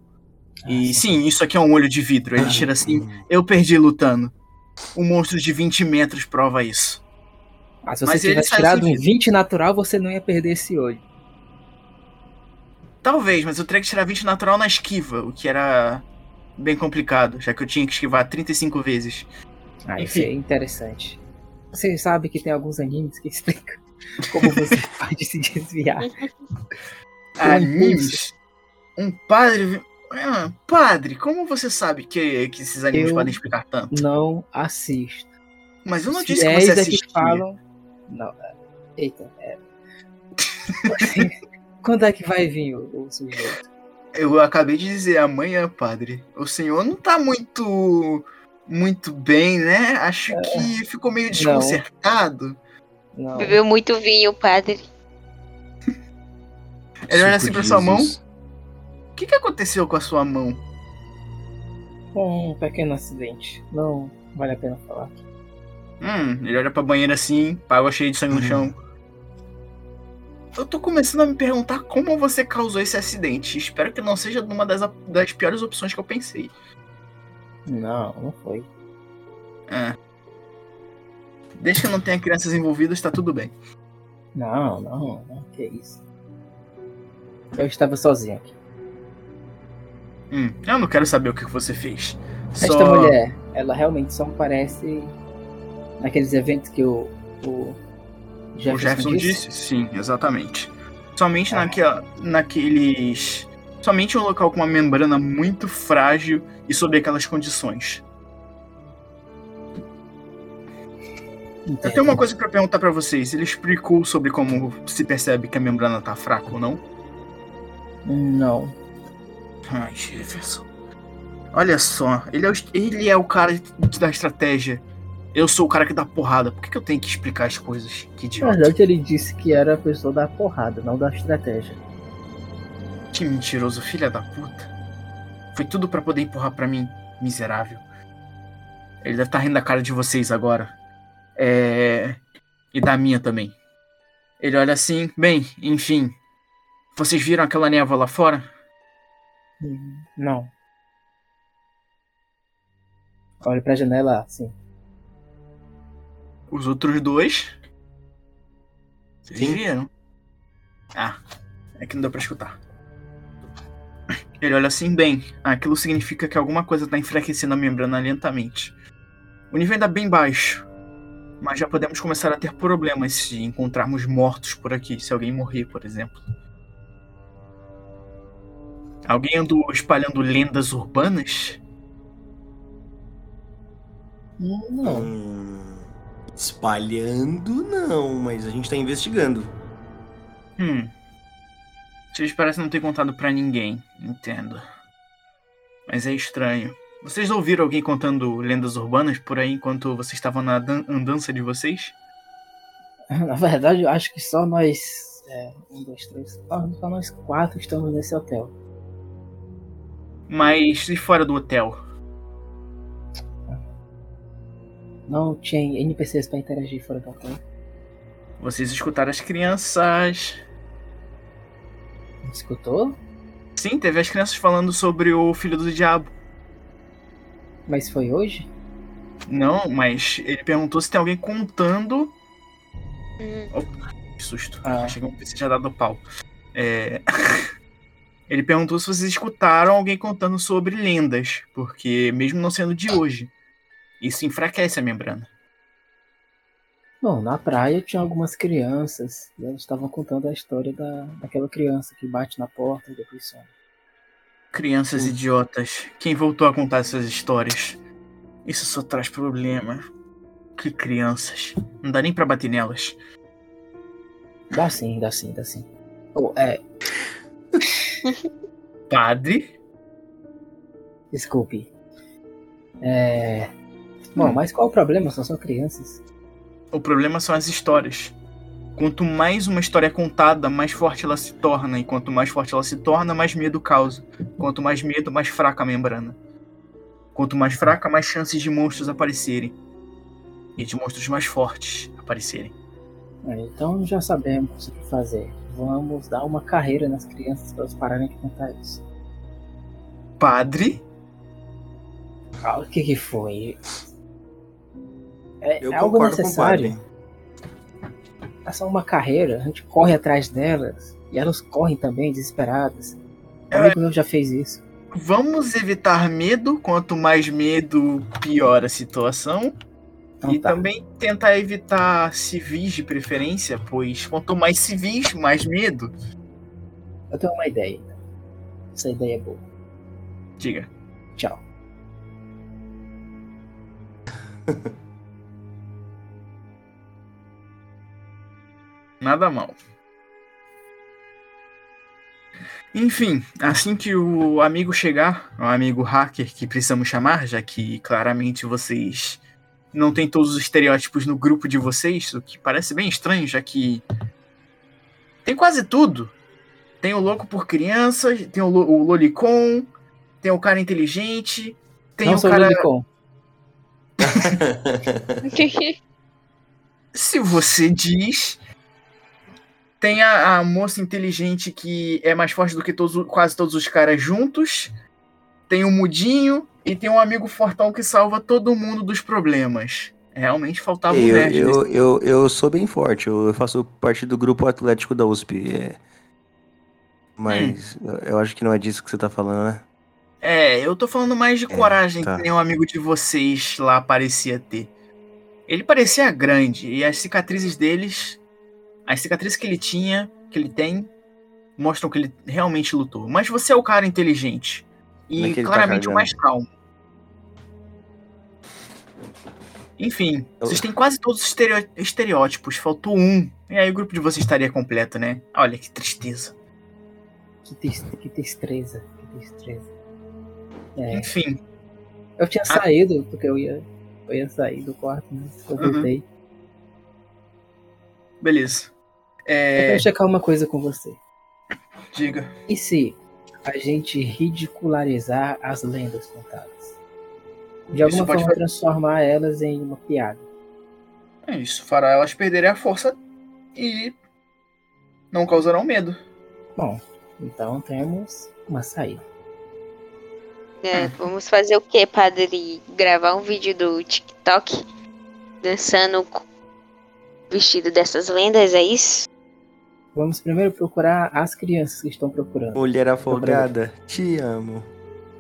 E Ah, sim, isso aqui é um olho de vidro. Ele tira assim, eu perdi lutando. Um monstro de 20 metros prova isso. Mas se você Mas ele tivesse tirado um fudido. 20 natural, você não ia perder esse olho. Talvez, mas eu teria que tirar 20 natural na esquiva, o que era bem complicado, já que eu tinha que esquivar 35 vezes. Ah, isso Enfim. é interessante. Você sabe que tem alguns animes que explicam como você pode se desviar. Animes? Um padre. Ah, padre, como você sabe que, que esses animes Eu- podem explicar tanto? Não assisto. Mas eu não disse que você fiéis é que assistia. falam. Não, é- eita, é. Quando é que vai vir o, o sujeito? Eu acabei de dizer amanhã, padre. O senhor não tá muito. Muito bem, né? Acho que ficou meio desconcertado. Não. Bebeu muito vinho, padre. Ele olha assim pra sua mão. O que, que aconteceu com a sua mão? Um pequeno acidente. Não vale a pena falar. Hum, ele olha pra banheira assim, água cheia de sangue no Uhum. chão. Eu tô começando a me perguntar como você causou esse acidente. Espero que não seja uma das, das piores opções que eu pensei. Não, não foi. É. Desde que não tenha crianças envolvidas, tá tudo bem. Não, não, não. Que isso. Eu estava sozinho aqui. Hum, eu não quero saber o que você fez. Esta Só- mulher, ela realmente só aparece naqueles eventos que o, o Jefferson, o Jefferson disse? Sim, exatamente. Somente Ah. naquela, naqueles. Somente um local com uma membrana muito frágil e sob aquelas condições. Eu tenho uma coisa pra perguntar pra vocês. Ele explicou sobre como se percebe que a membrana tá fraca ou não? Não. Ai, Jefferson. Olha só, ele é, o, ele é o cara da estratégia. Eu sou o cara que dá porrada. Por que, que eu tenho que explicar as coisas? Que Na idiota. verdade, ele disse que era a pessoa da porrada, não da estratégia. Que mentiroso, filha da puta. Foi tudo pra poder empurrar pra mim, miserável. Ele deve estar rindo da cara de vocês agora. É. E da minha também. Ele olha assim, bem, enfim. Vocês viram aquela névoa lá fora? Não. Olha pra janela, sim. Os outros dois. Vocês Sim. viram? Ah, é que não deu pra escutar. Ele olha assim, bem, aquilo significa que alguma coisa tá enfraquecendo a membrana lentamente. O nível ainda é bem baixo, mas já podemos começar a ter problemas se encontrarmos mortos por aqui, se alguém morrer, por exemplo. Alguém andou espalhando lendas urbanas? Não. Hum, espalhando, não, mas a gente tá investigando. Hum. Vocês parecem não ter contado pra ninguém, entendo. Mas é estranho. Vocês ouviram alguém contando lendas urbanas por aí enquanto vocês estavam na dan- andança de vocês? Na verdade, eu acho que só nós. É, um, dois, três. Só, só nós quatro estamos nesse hotel. Mas e fora do hotel? Não tinha NPCs pra interagir fora do hotel. Vocês escutaram as crianças. Escutou? Sim, teve as crianças falando sobre o filho do diabo. Mas foi hoje? Não, mas ele perguntou se tem alguém contando. Hum, Que susto. Ah. Achei que você tinha dado pau. É... Ele perguntou se vocês escutaram alguém contando sobre lendas, porque mesmo não sendo de hoje, isso enfraquece a membrana. Bom, na praia tinha algumas crianças. E eles estavam contando a história da, daquela criança que bate na porta e depois some. Crianças Hum. idiotas. Quem voltou a contar essas histórias? Isso só traz problema. Que crianças. Não dá nem pra bater nelas. Dá sim, dá sim, dá sim. Oh, é, Padre? desculpe. É. Bom, mas qual o problema? São só crianças. O problema são as histórias. Quanto mais uma história é contada, mais forte ela se torna. E quanto mais forte ela se torna, mais medo causa. Quanto mais medo, mais fraca a membrana. Quanto mais fraca, mais chances de monstros aparecerem. E de monstros mais fortes aparecerem. É, então já sabemos o que fazer. Vamos dar uma carreira nas crianças para elas pararem de contar isso. Padre? Ah, o que que foi? É, Eu é algo necessário. É só uma carreira, a gente corre atrás delas. E elas correm também, desesperadas. O É. amigo meu já fez isso. Vamos evitar medo. Quanto mais medo, pior a situação. Então e tá. também tentar evitar civis de preferência, pois quanto mais civis, mais medo. Eu tenho uma ideia. Essa ideia é boa. Diga. Tchau. Nada mal. Enfim, assim que o amigo chegar, o amigo hacker que precisamos chamar, já que claramente vocês não têm todos os estereótipos no grupo de vocês, o que parece bem estranho, já que tem quase tudo. tem o louco por crianças, tem o, lo- o Lolicon, tem o cara inteligente, tem não o sou cara. Lolicon. Se você diz. Tem a, a moça inteligente que é mais forte do que todos, quase todos os caras juntos. Tem o mudinho e tem um amigo fortão que salva todo mundo dos problemas. Realmente faltava um eu, nerd. nesse- eu, eu, eu sou bem forte, eu faço parte do grupo atlético da USP. é. Mas Hum. eu- acho que não é disso que você tá falando, né? É, eu tô falando mais de coragem tá. que nenhum amigo de vocês lá parecia ter. Ele parecia grande e as cicatrizes deles, as cicatrizes que ele tinha, que ele tem, mostram que ele realmente lutou. Mas você é o cara inteligente e é ele tá claramente o mais calmo. Enfim, Eu- vocês têm quase todos os estereo- estereótipos, faltou um. E aí o grupo de vocês estaria completo, né? Olha que tristeza. Que, que destreza. Que destreza. É, Enfim, eu tinha Ah. saído, porque eu ia, eu ia sair do quarto, mas eu Uhum. voltei. Beleza. Eu É, quero checar uma coisa com você. diga. E se a gente ridicularizar as lendas contadas? De alguma Isso pode forma transformar elas em uma piada. É isso, fará elas perderem a força e não causarão medo. Bom, então temos uma saída. É, vamos fazer o que, padre? Gravar um vídeo do TikTok dançando vestido dessas lendas, é isso? Vamos primeiro procurar as crianças que estão procurando. Mulher afogada, te amo,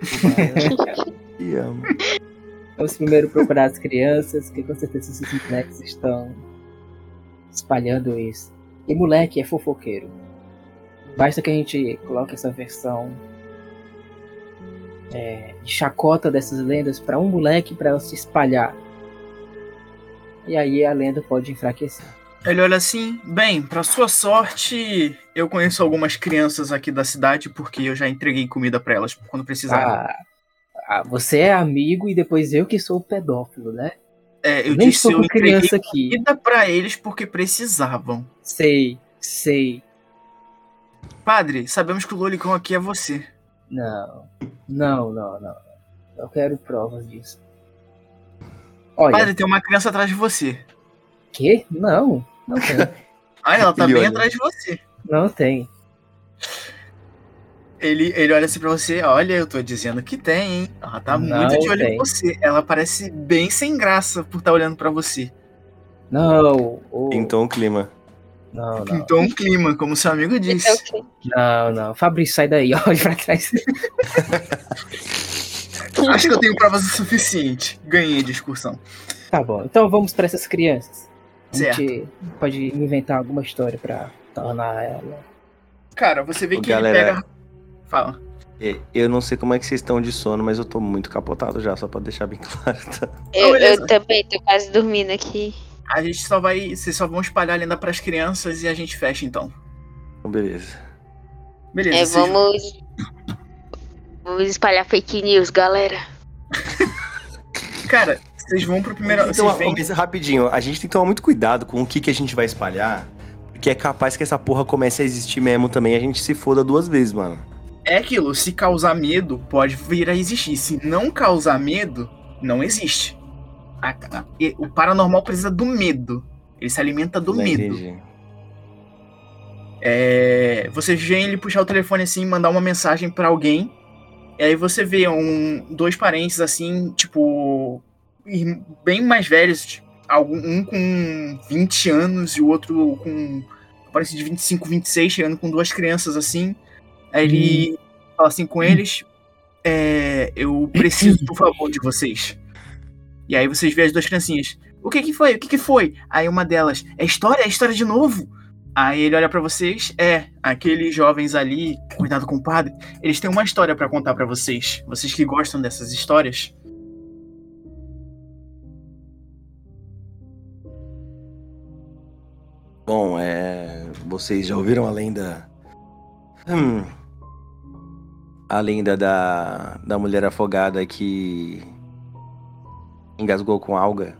te amo. Vamos primeiro procurar as crianças, que com certeza esses moleques estão espalhando isso. E moleque é fofoqueiro. Basta que a gente coloque essa versão é, de chacota dessas lendas para um moleque para ela se espalhar. E aí a lenda pode enfraquecer. Ele olha assim, bem, pra sua sorte, eu conheço algumas crianças aqui da cidade porque eu já entreguei comida pra elas quando precisavam. Ah, ah, você é amigo e depois eu que sou o pedófilo, né? é, eu Nem disse eu criança aqui. comida pra eles porque precisavam. Sei, sei. Padre, sabemos que o Lolicon aqui é você. Não, não, não, não. Eu quero provas disso. Olha, Padre, tem uma criança atrás de você. que? Não, não tem. Ah, ela tá Ele bem olha. atrás de você. Não tem. Ele, ele olha assim pra você, olha, eu tô dizendo que tem, hein? Ela tá Não muito de olho tem. em você. Ela parece bem sem graça por estar olhando pra você. Não, o- Então o clima. não, não, Então, um clima, como seu amigo disse. Então, ok. não, não. Fabrício, sai daí, olha pra trás. Acho que eu tenho provas o suficiente. Ganhei a discussão. Tá bom, então vamos pra essas crianças. A Certo. gente pode inventar alguma história pra tornar ela. Cara, você vê que galera. ele pega. Fala. Eu não sei como é que vocês estão de sono, mas eu tô muito capotado já, só pra deixar bem claro. Tá? Eu, eu também tô quase dormindo aqui. A gente só vai. Vocês só vão espalhar a lenda pras crianças e a gente fecha então. Então, beleza. Beleza. É, vocês- vamos. Vamos espalhar fake news, galera. Cara, vocês vão pro primeiro. Então, mas rapidinho, a gente tem que tomar muito cuidado com o que, que a gente vai espalhar, porque é capaz que essa porra comece a existir mesmo também e a gente se foda duas vezes, mano. É aquilo, se causar medo, pode vir a existir. Se não causar medo, não existe. A- a- o paranormal precisa do medo. Ele se alimenta do Não medo. entendi. É, você vê ele puxar o telefone assim, mandar uma mensagem pra alguém. E aí você vê um, dois parentes assim, tipo, bem mais velhos, algum- um com 20 anos e o outro com parece de 25, 26, chegando com duas crianças assim. Aí ele fala assim com eles: é, Eu preciso, por favor, de vocês. E aí vocês veem as duas criancinhas. O que que foi? O que que foi? Aí uma delas: É história? É história de novo? Aí ele olha pra vocês, é, aqueles jovens ali, cuidado com o padre, eles têm uma história pra contar pra vocês. Vocês que gostam dessas histórias. Bom, é. Vocês já ouviram a lenda. Hum. A lenda da, da mulher afogada que. engasgou com alga?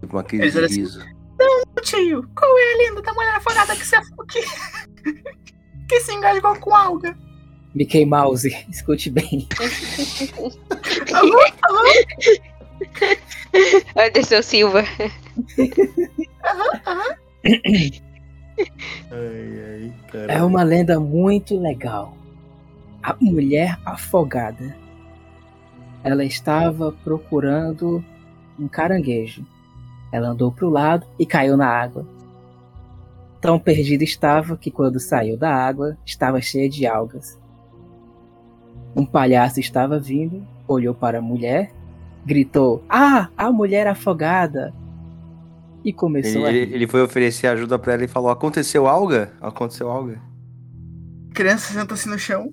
Teve uma crise Eles de assim, riso. Tio, qual é a lenda da mulher afogada que afogou aqui? que se engasgou com alga? Mickey Mouse, escute bem. Alô? Alô? Anderson Silva. Ai, ai, É uma lenda muito legal. A mulher afogada. Ela estava procurando um caranguejo. Ela andou para o lado e caiu na água. Tão perdida estava que quando saiu da água estava cheia de algas. Um palhaço estava vindo, olhou para a mulher, gritou: Ah, a mulher afogada! E começou Ele, a rir. ele foi oferecer ajuda pra ela e falou: Aconteceu alga? Aconteceu alga. A criança senta-se no chão.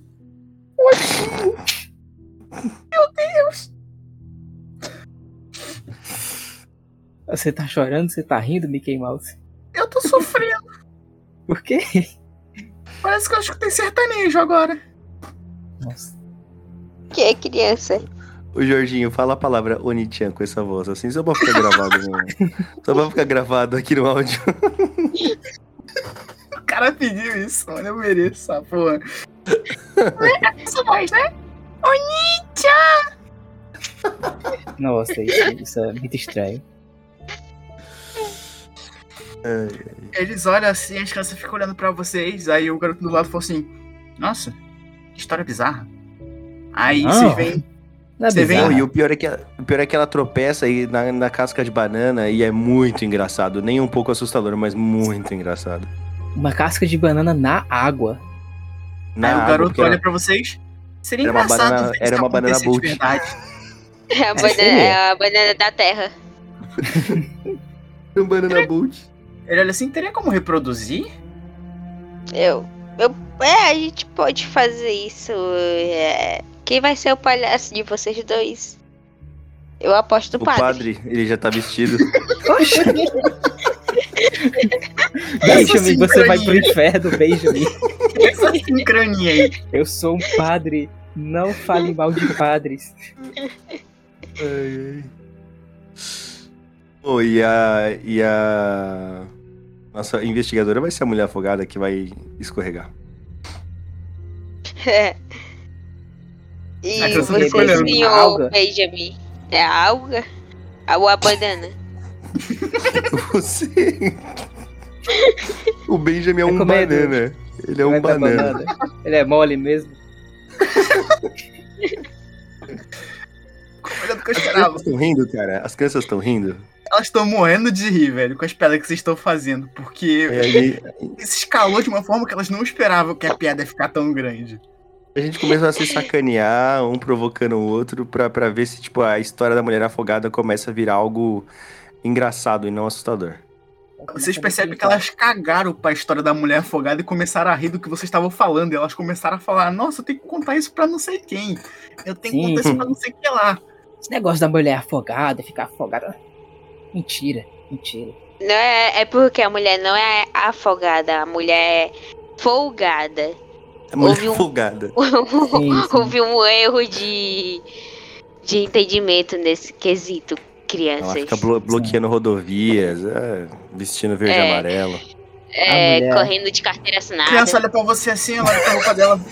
Você tá chorando? Você tá rindo, Mickey Mouse? Eu tô sofrendo. Por quê? Parece que eu escutei sertanejo agora. Nossa. Que é criança? Ô Jorginho, fala a palavra Onichan com essa voz, assim, só pra ficar gravado no... Só pra ficar gravado aqui no áudio. O cara pediu isso, mano. Eu mereço essa porra. Não é essa voz, né? Nossa, isso, isso é muito estranho. Eles olham assim, as crianças ficam olhando pra vocês. Aí o garoto do lado falou assim: Nossa, que história bizarra. Aí Não. vocês veem. É Você bizarro? Não, e o pior, é que, a- o pior é que ela tropeça aí na, na casca de banana e é muito engraçado. Nem um pouco assustador, mas muito engraçado. Uma casca de banana na água. Na aí o água, garoto porque olha ela- pra vocês. Seria Era uma engraçado banana- ver era isso uma banana boat. verdade. É a, banana, sim. é a banana da terra. Um banana boat. Ele olha assim: teria como reproduzir? Eu, eu. É, a gente pode fazer isso. é. Quem vai ser o palhaço de vocês dois? Eu aposto O padre. padre, ele já tá vestido. Oxe! Benjamin, você vai pro inferno, Benjamin. Essa sincronia aí. Eu sou um padre. Não fale mal de padres. Pô, e a. E a. Nossa investigadora vai ser a mulher afogada que vai escorregar. É. E É você, senhor? Benjamin? É a alga? Ou a banana? Você. O Benjamin é um É comedor. banana. Ele é um dar banana. Ele é mole mesmo. Olhando que eu As esperava. crianças estão rindo, cara. As crianças estão rindo. Elas estão morrendo de rir, velho, com as piadas que vocês estão fazendo. Porque E aí isso escalou de uma forma que elas não esperavam que a piada ia ficar tão grande. A gente começa a se sacanear, um provocando o outro, pra, pra ver se, tipo, a história da mulher afogada começa a virar algo engraçado e não assustador. Vocês percebem que elas cagaram pra história da mulher afogada e começaram a rir do que vocês estavam falando. E elas começaram a falar: Nossa, eu tenho que contar isso pra não sei quem. Eu tenho que Sim. contar isso pra não sei que lá. Esse negócio da mulher afogada, ficar afogada. Mentira, mentira. Não é, é porque a mulher não é afogada, a mulher é folgada. Mulher Houve um- afogada. sim. Houve um erro de, de entendimento nesse quesito, Ela crianças. fica blo- bloqueando rodovias, é, vestindo verde e É. amarelo. É, mulher- correndo de carteira A assinada. criança olha pra você assim, ela olha pra roupa dela.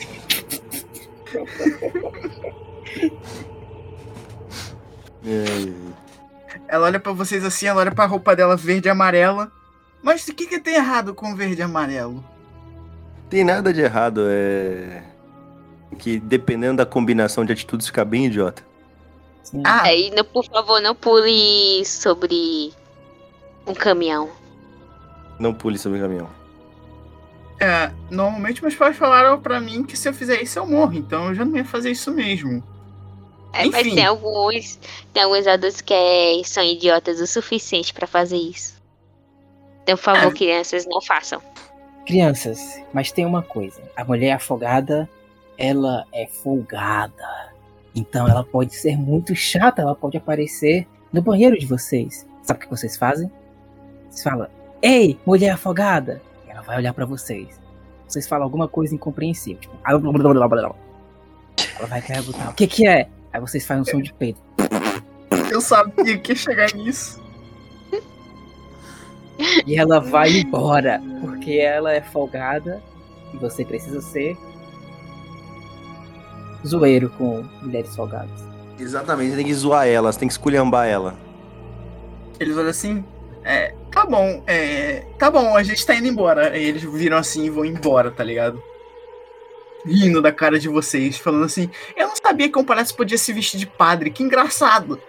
É, Ela olha pra vocês assim, ela olha pra roupa dela verde e amarela. Mas o que, que tem errado com verde e amarelo? Tem nada de errado, é. Que dependendo da combinação de atitudes fica bem idiota. sim. Ah, Aí, não, por favor, não pule sobre um caminhão. Não pule sobre o caminhão. é, normalmente meus pais falaram pra mim que se eu fizer isso eu morro, então eu já não ia fazer isso mesmo. É, mas Enfim. tem alguns, tem alguns adultos que é- são idiotas o suficiente pra fazer isso. Então, por favor, É. crianças, não façam. Crianças, mas tem uma coisa. A mulher afogada, ela é folgada. Então ela pode ser muito chata, ela pode aparecer no banheiro de vocês. Sabe o que vocês fazem? Vocês falam, ei, mulher afogada! E ela vai olhar pra vocês. Vocês falam alguma coisa incompreensível. Tipo, ela vai perguntar, o que que é? Aí vocês fazem um som de peito. Eu sabia que ia chegar nisso. E ela vai embora, porque ela é folgada E você precisa ser zoeiro com mulheres folgadas. Exatamente, você tem que zoar ela, você tem que esculhambar ela. Eles olham assim. É, tá bom, é. Tá bom, a gente tá indo embora. Aí eles viram assim e vão embora, tá ligado? Rindo da cara de vocês, falando assim: Eu não sabia que um palhaço podia se vestir de padre, que engraçado.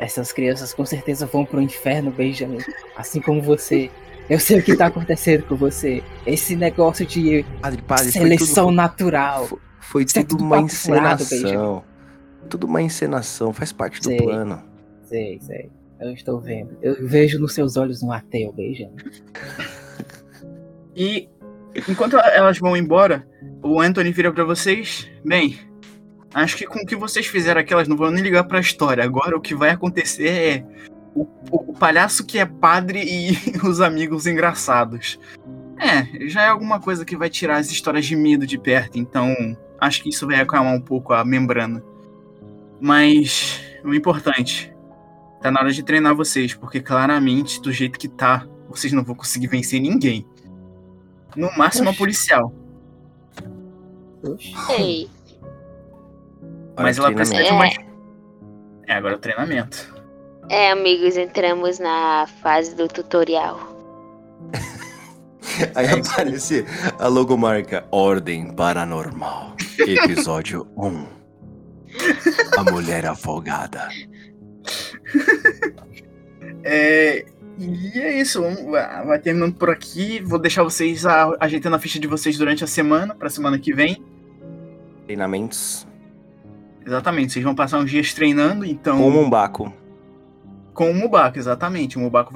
Essas crianças com certeza vão pro inferno, Benjamin. Assim como você. Eu sei o que tá acontecendo com você. Esse negócio de Padre, padre, seleção foi tudo, natural. foi, foi é tudo tudo uma encenação. Tudo uma encenação, faz parte do Sei. plano. Sei, sei. Eu estou vendo. Eu vejo nos seus olhos um ateu, Benjamin. E enquanto elas vão embora, o Anthony vira pra vocês. Bem, acho que com o que vocês fizeram aqui, elas não vão nem ligar pra história. Agora o que vai acontecer é o, o- o palhaço que é padre e os amigos engraçados. É, já é alguma coisa que vai tirar as histórias de medo de perto, então acho que isso vai acalmar um pouco a membrana. Mas o importante, tá na hora de treinar vocês, porque claramente, do jeito que tá, vocês não vão conseguir vencer ninguém. No máximo a policial. Ei, Mas ela precisa de É. mais. É, agora é o treinamento. é, amigos, entramos na fase do tutorial. Aí aparece a logomarca Ordem Paranormal, episódio 1. A mulher afogada. É, e é isso, vai vai terminando por aqui. Vou deixar vocês a- ajeitando a ficha de vocês durante a semana, pra semana que vem. Treinamentos Exatamente, vocês vão passar uns dias treinando, então. com o Mumbaco. Com o Mubaco, exatamente. O Mubaco